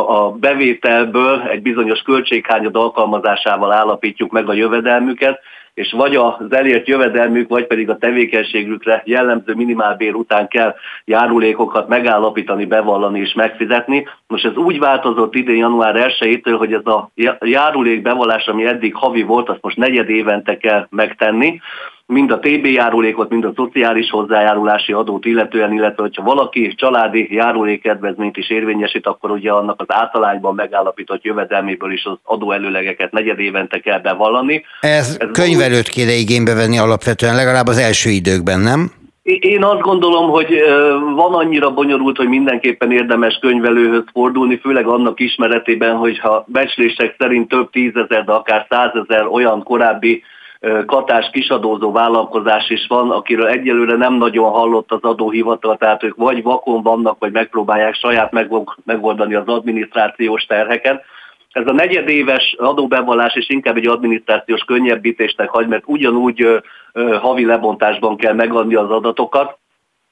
a bevételből egy bizonyos költséghányad alkalmazásával állapítjuk meg a jövedelmüket, és vagy az elért jövedelmük, vagy pedig a tevékenységükre jellemző minimálbér után kell járulékokat megállapítani, bevallani és megfizetni. Most ez úgy változott idén január 1-től, hogy ez a járulék bevallás, ami eddig havi volt, azt most negyed évente kell megtenni mind a TB járulékot, mind a szociális hozzájárulási adót illetően, illetve hogyha valaki családi járulékedvezményt is érvényesít, akkor ugye annak az általányban megállapított jövedelméből is az adóelőlegeket negyed évente kell bevallani. Ez, Ez könyvelőt kéne igénybe venni alapvetően, legalább az első időkben, nem? Én azt gondolom, hogy van annyira bonyolult, hogy mindenképpen érdemes könyvelőhöz fordulni, főleg annak ismeretében, hogyha becslések szerint több tízezer, de akár százezer olyan korábbi katás kisadózó vállalkozás is van, akiről egyelőre nem nagyon hallott az adóhivatal, tehát ők vagy vakon vannak, vagy megpróbálják saját megoldani az adminisztrációs terheket. Ez a negyedéves adóbevallás is inkább egy adminisztrációs könnyebbítésnek hagy, mert ugyanúgy havi lebontásban kell megadni az adatokat,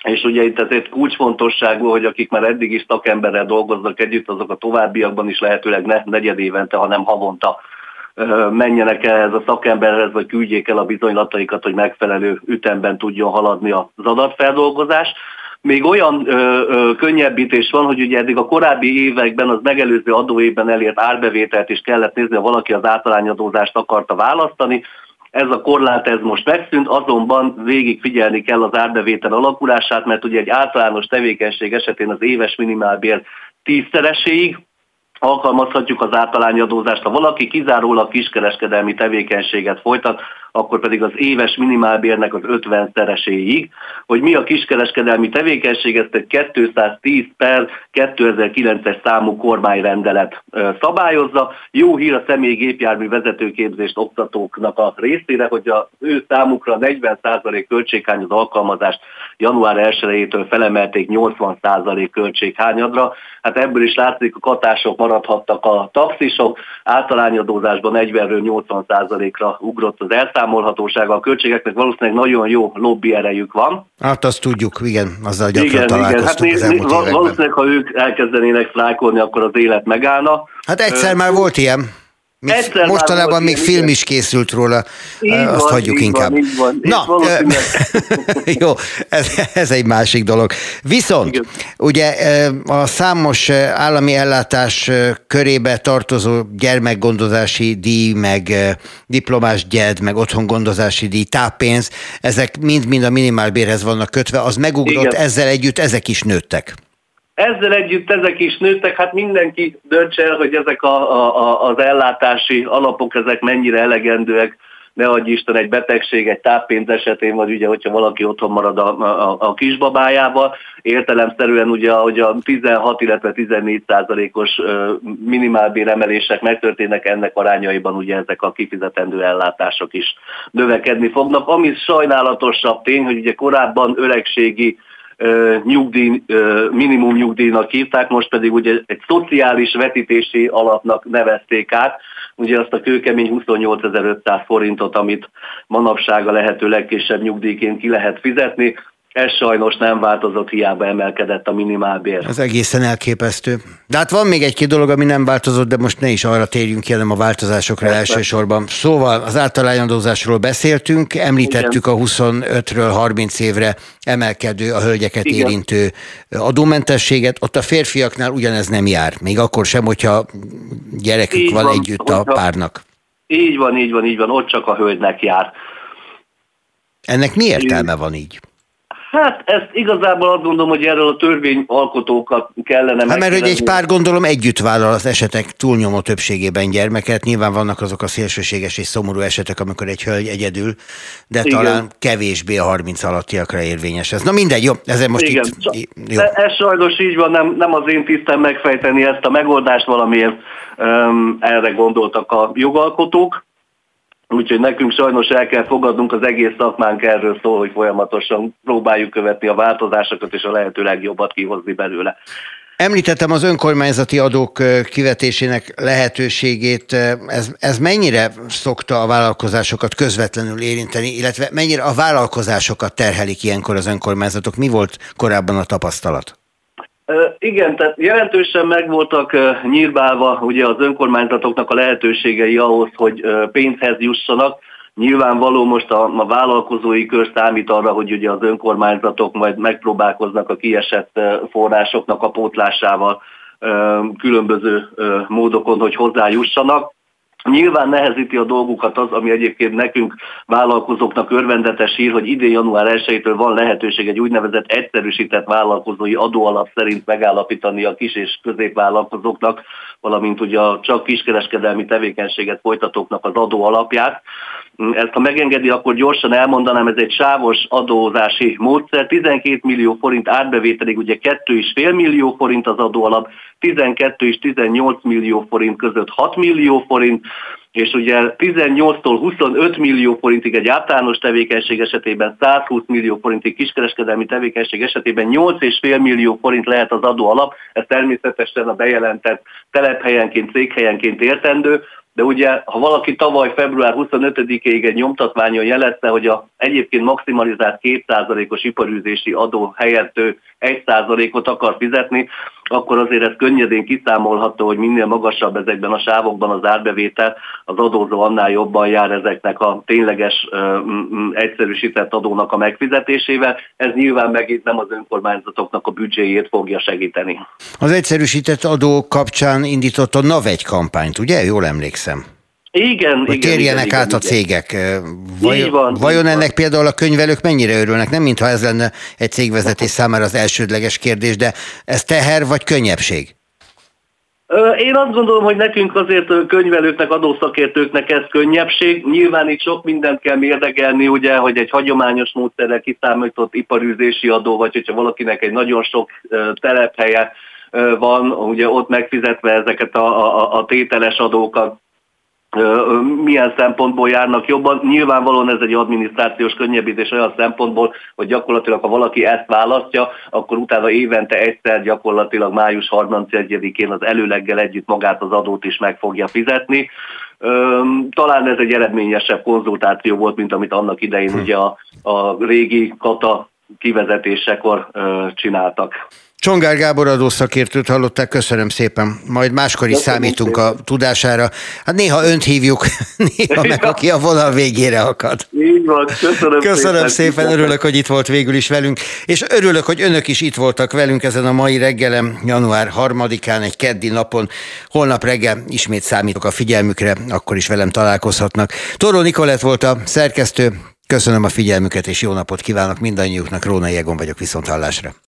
és ugye itt ezért kulcsfontosságú, hogy akik már eddig is szakemberrel dolgoznak együtt, azok a továbbiakban is lehetőleg ne negyedévente, hanem havonta menjenek el ez a szakemberhez, vagy küldjék el a bizonylataikat, hogy megfelelő ütemben tudjon haladni az adatfeldolgozás. Még olyan ö, ö, könnyebbítés van, hogy ugye eddig a korábbi években az megelőző adóévben elért árbevételt is kellett nézni, ha valaki az általányadózást akarta választani. Ez a korlát ez most megszűnt, azonban végig figyelni kell az árbevétel alakulását, mert ugye egy általános tevékenység esetén az éves minimálbér tízszereséig, alkalmazhatjuk az általányadózást. Ha valaki kizárólag kiskereskedelmi tevékenységet folytat, akkor pedig az éves minimálbérnek az 50 szereséig, hogy mi a kiskereskedelmi tevékenység, ezt egy 210 per 2009-es számú kormányrendelet szabályozza. Jó hír a személyi gépjármű vezetőképzést oktatóknak a részére, hogy a ő számukra 40% költséghányad alkalmazást január 1-től felemelték 80% költséghányadra. Hát ebből is látszik, a katások maradhattak a taxisok, általányadózásban 40-ről 80%-ra ugrott az elszállás, elszámolhatósága a költségeknek valószínűleg nagyon jó lobby erejük van. Hát azt tudjuk, igen, azzal gyakran igen, találkoztunk igen. Hát az valószínűleg, ha ők elkezdenének sztrájkolni, akkor az élet megállna. Hát egyszer már volt ilyen. Még Egyszer mostanában még film is készült róla, így azt van, hagyjuk így inkább. Van, így van. Na, jó, ez, ez egy másik dolog. Viszont, Igen. ugye a számos állami ellátás körébe tartozó gyermekgondozási díj, meg diplomás gyed, meg otthongondozási díj, táppénz, ezek mind-mind a minimálbérhez vannak kötve, az megugrott, Igen. ezzel együtt ezek is nőttek. Ezzel együtt ezek is nőttek, hát mindenki döntse el, hogy ezek a, a, az ellátási alapok, ezek mennyire elegendőek ne adj Isten egy betegség, egy táppénz esetén, vagy ugye, hogyha valaki otthon marad a, a, a kisbabájával, értelemszerűen ugye, hogy a 16, illetve 14 százalékos minimálbér emelések megtörténnek, ennek arányaiban ugye ezek a kifizetendő ellátások is növekedni fognak. Ami sajnálatosabb tény, hogy ugye korábban öregségi nyugdíj, minimum nyugdíjnak hívták, most pedig ugye egy szociális vetítési alapnak nevezték át, ugye azt a kőkemény 28.500 forintot, amit manapság a lehető legkisebb nyugdíjként ki lehet fizetni, ez sajnos nem változott, hiába emelkedett a minimálbér. Ez egészen elképesztő. De hát van még egy-két dolog, ami nem változott, de most ne is arra térjünk ki, hanem a változásokra Persze. elsősorban. Szóval az általányadózásról beszéltünk, említettük Igen. a 25-ről 30 évre emelkedő, a hölgyeket Igen. érintő adómentességet. Ott a férfiaknál ugyanez nem jár, még akkor sem, hogyha gyerekük így van, van együtt hogyha... a párnak. Így van, így van, így van, ott csak a hölgynek jár. Ennek mi értelme van így? Hát ezt igazából azt gondolom, hogy erről a törvényalkotókat kellene hát mert hogy egy pár gondolom együtt vállal az esetek túlnyomó többségében gyermeket. Nyilván vannak azok a szélsőséges és szomorú esetek, amikor egy hölgy egyedül, de Igen. talán kevésbé a 30 alattiakra érvényes ez. Na mindegy, jó, ezen most Igen. itt... Jó. Ez sajnos így van, nem, nem az én tisztem megfejteni ezt a megoldást, valamiért um, erre gondoltak a jogalkotók. Úgyhogy nekünk sajnos el kell fogadnunk, az egész szakmánk erről szól, hogy folyamatosan próbáljuk követni a változásokat és a lehető legjobbat kihozni belőle. Említettem az önkormányzati adók kivetésének lehetőségét. Ez, ez mennyire szokta a vállalkozásokat közvetlenül érinteni, illetve mennyire a vállalkozásokat terhelik ilyenkor az önkormányzatok? Mi volt korábban a tapasztalat? Igen, tehát jelentősen megvoltak nyírbálva ugye az önkormányzatoknak a lehetőségei ahhoz, hogy pénzhez jussanak. Nyilvánvaló most a, a vállalkozói kör számít arra, hogy ugye az önkormányzatok majd megpróbálkoznak a kiesett forrásoknak a pótlásával különböző módokon, hogy hozzájussanak. Nyilván nehezíti a dolgukat az, ami egyébként nekünk vállalkozóknak örvendetes hír, hogy idén január 1-től van lehetőség egy úgynevezett egyszerűsített vállalkozói adóalap szerint megállapítani a kis és középvállalkozóknak, valamint ugye a csak kiskereskedelmi tevékenységet folytatóknak az adóalapját. Ezt ha megengedi, akkor gyorsan elmondanám, ez egy sávos adózási módszer. 12 millió forint árbevételig ugye 2,5 millió forint az adóalap, 12 és 18 millió forint között 6 millió forint, és ugye 18-tól 25 millió forintig egy általános tevékenység esetében, 120 millió forintig kiskereskedelmi tevékenység esetében 8,5 millió forint lehet az adó alap, ez természetesen a bejelentett telephelyenként, céghelyenként értendő, de ugye, ha valaki tavaly február 25-ig egy nyomtatványon jelezte, hogy a egyébként maximalizált 2%-os iparűzési adó helyett ő 1%-ot akar fizetni, akkor azért ez könnyedén kiszámolható, hogy minél magasabb ezekben a sávokban az árbevétel, az adózó annál jobban jár ezeknek a tényleges egyszerűsített adónak a megfizetésével. Ez nyilván megint nem az önkormányzatoknak a büdzséjét fogja segíteni. Az egyszerűsített adó kapcsán indított a NAV egy kampányt, ugye? Jól emlékszem. Igen, hogy igen, térjenek igen, át igen, a cégek. Vajon, van, vajon ennek van. például a könyvelők mennyire örülnek? Nem mintha ez lenne egy cégvezetés számára az elsődleges kérdés, de ez teher vagy könnyebbség? Én azt gondolom, hogy nekünk azért könyvelőknek, adószakértőknek ez könnyebbség. Nyilván itt sok mindent kell mérdegelni, ugye, hogy egy hagyományos módszerrel kiszámított iparűzési adó, vagy hogyha valakinek egy nagyon sok telephelye van, ugye ott megfizetve ezeket a, a, a tételes adókat, milyen szempontból járnak jobban. Nyilvánvalóan ez egy adminisztrációs könnyebbítés olyan szempontból, hogy gyakorlatilag ha valaki ezt választja, akkor utána évente egyszer gyakorlatilag május 31-én az előleggel együtt magát az adót is meg fogja fizetni. Talán ez egy eredményesebb konzultáció volt, mint amit annak idején hm. ugye a, a régi kata kivezetésekor csináltak. Csongár Gábor adószakértőt hallották, köszönöm szépen. Majd máskor is köszönöm számítunk szépen. a tudására. Hát néha önt hívjuk, néha meg aki a vonal végére akad. Így van, köszönöm, köszönöm szépen. szépen. Örülök, hogy itt volt végül is velünk, és örülök, hogy önök is itt voltak velünk ezen a mai reggelem, január 3-án, egy keddi napon. Holnap reggel ismét számítok a figyelmükre, akkor is velem találkozhatnak. Toró Nikolett volt a szerkesztő, köszönöm a figyelmüket, és jó napot kívánok mindannyiuknak. Róna Jegon vagyok, viszont hallásra.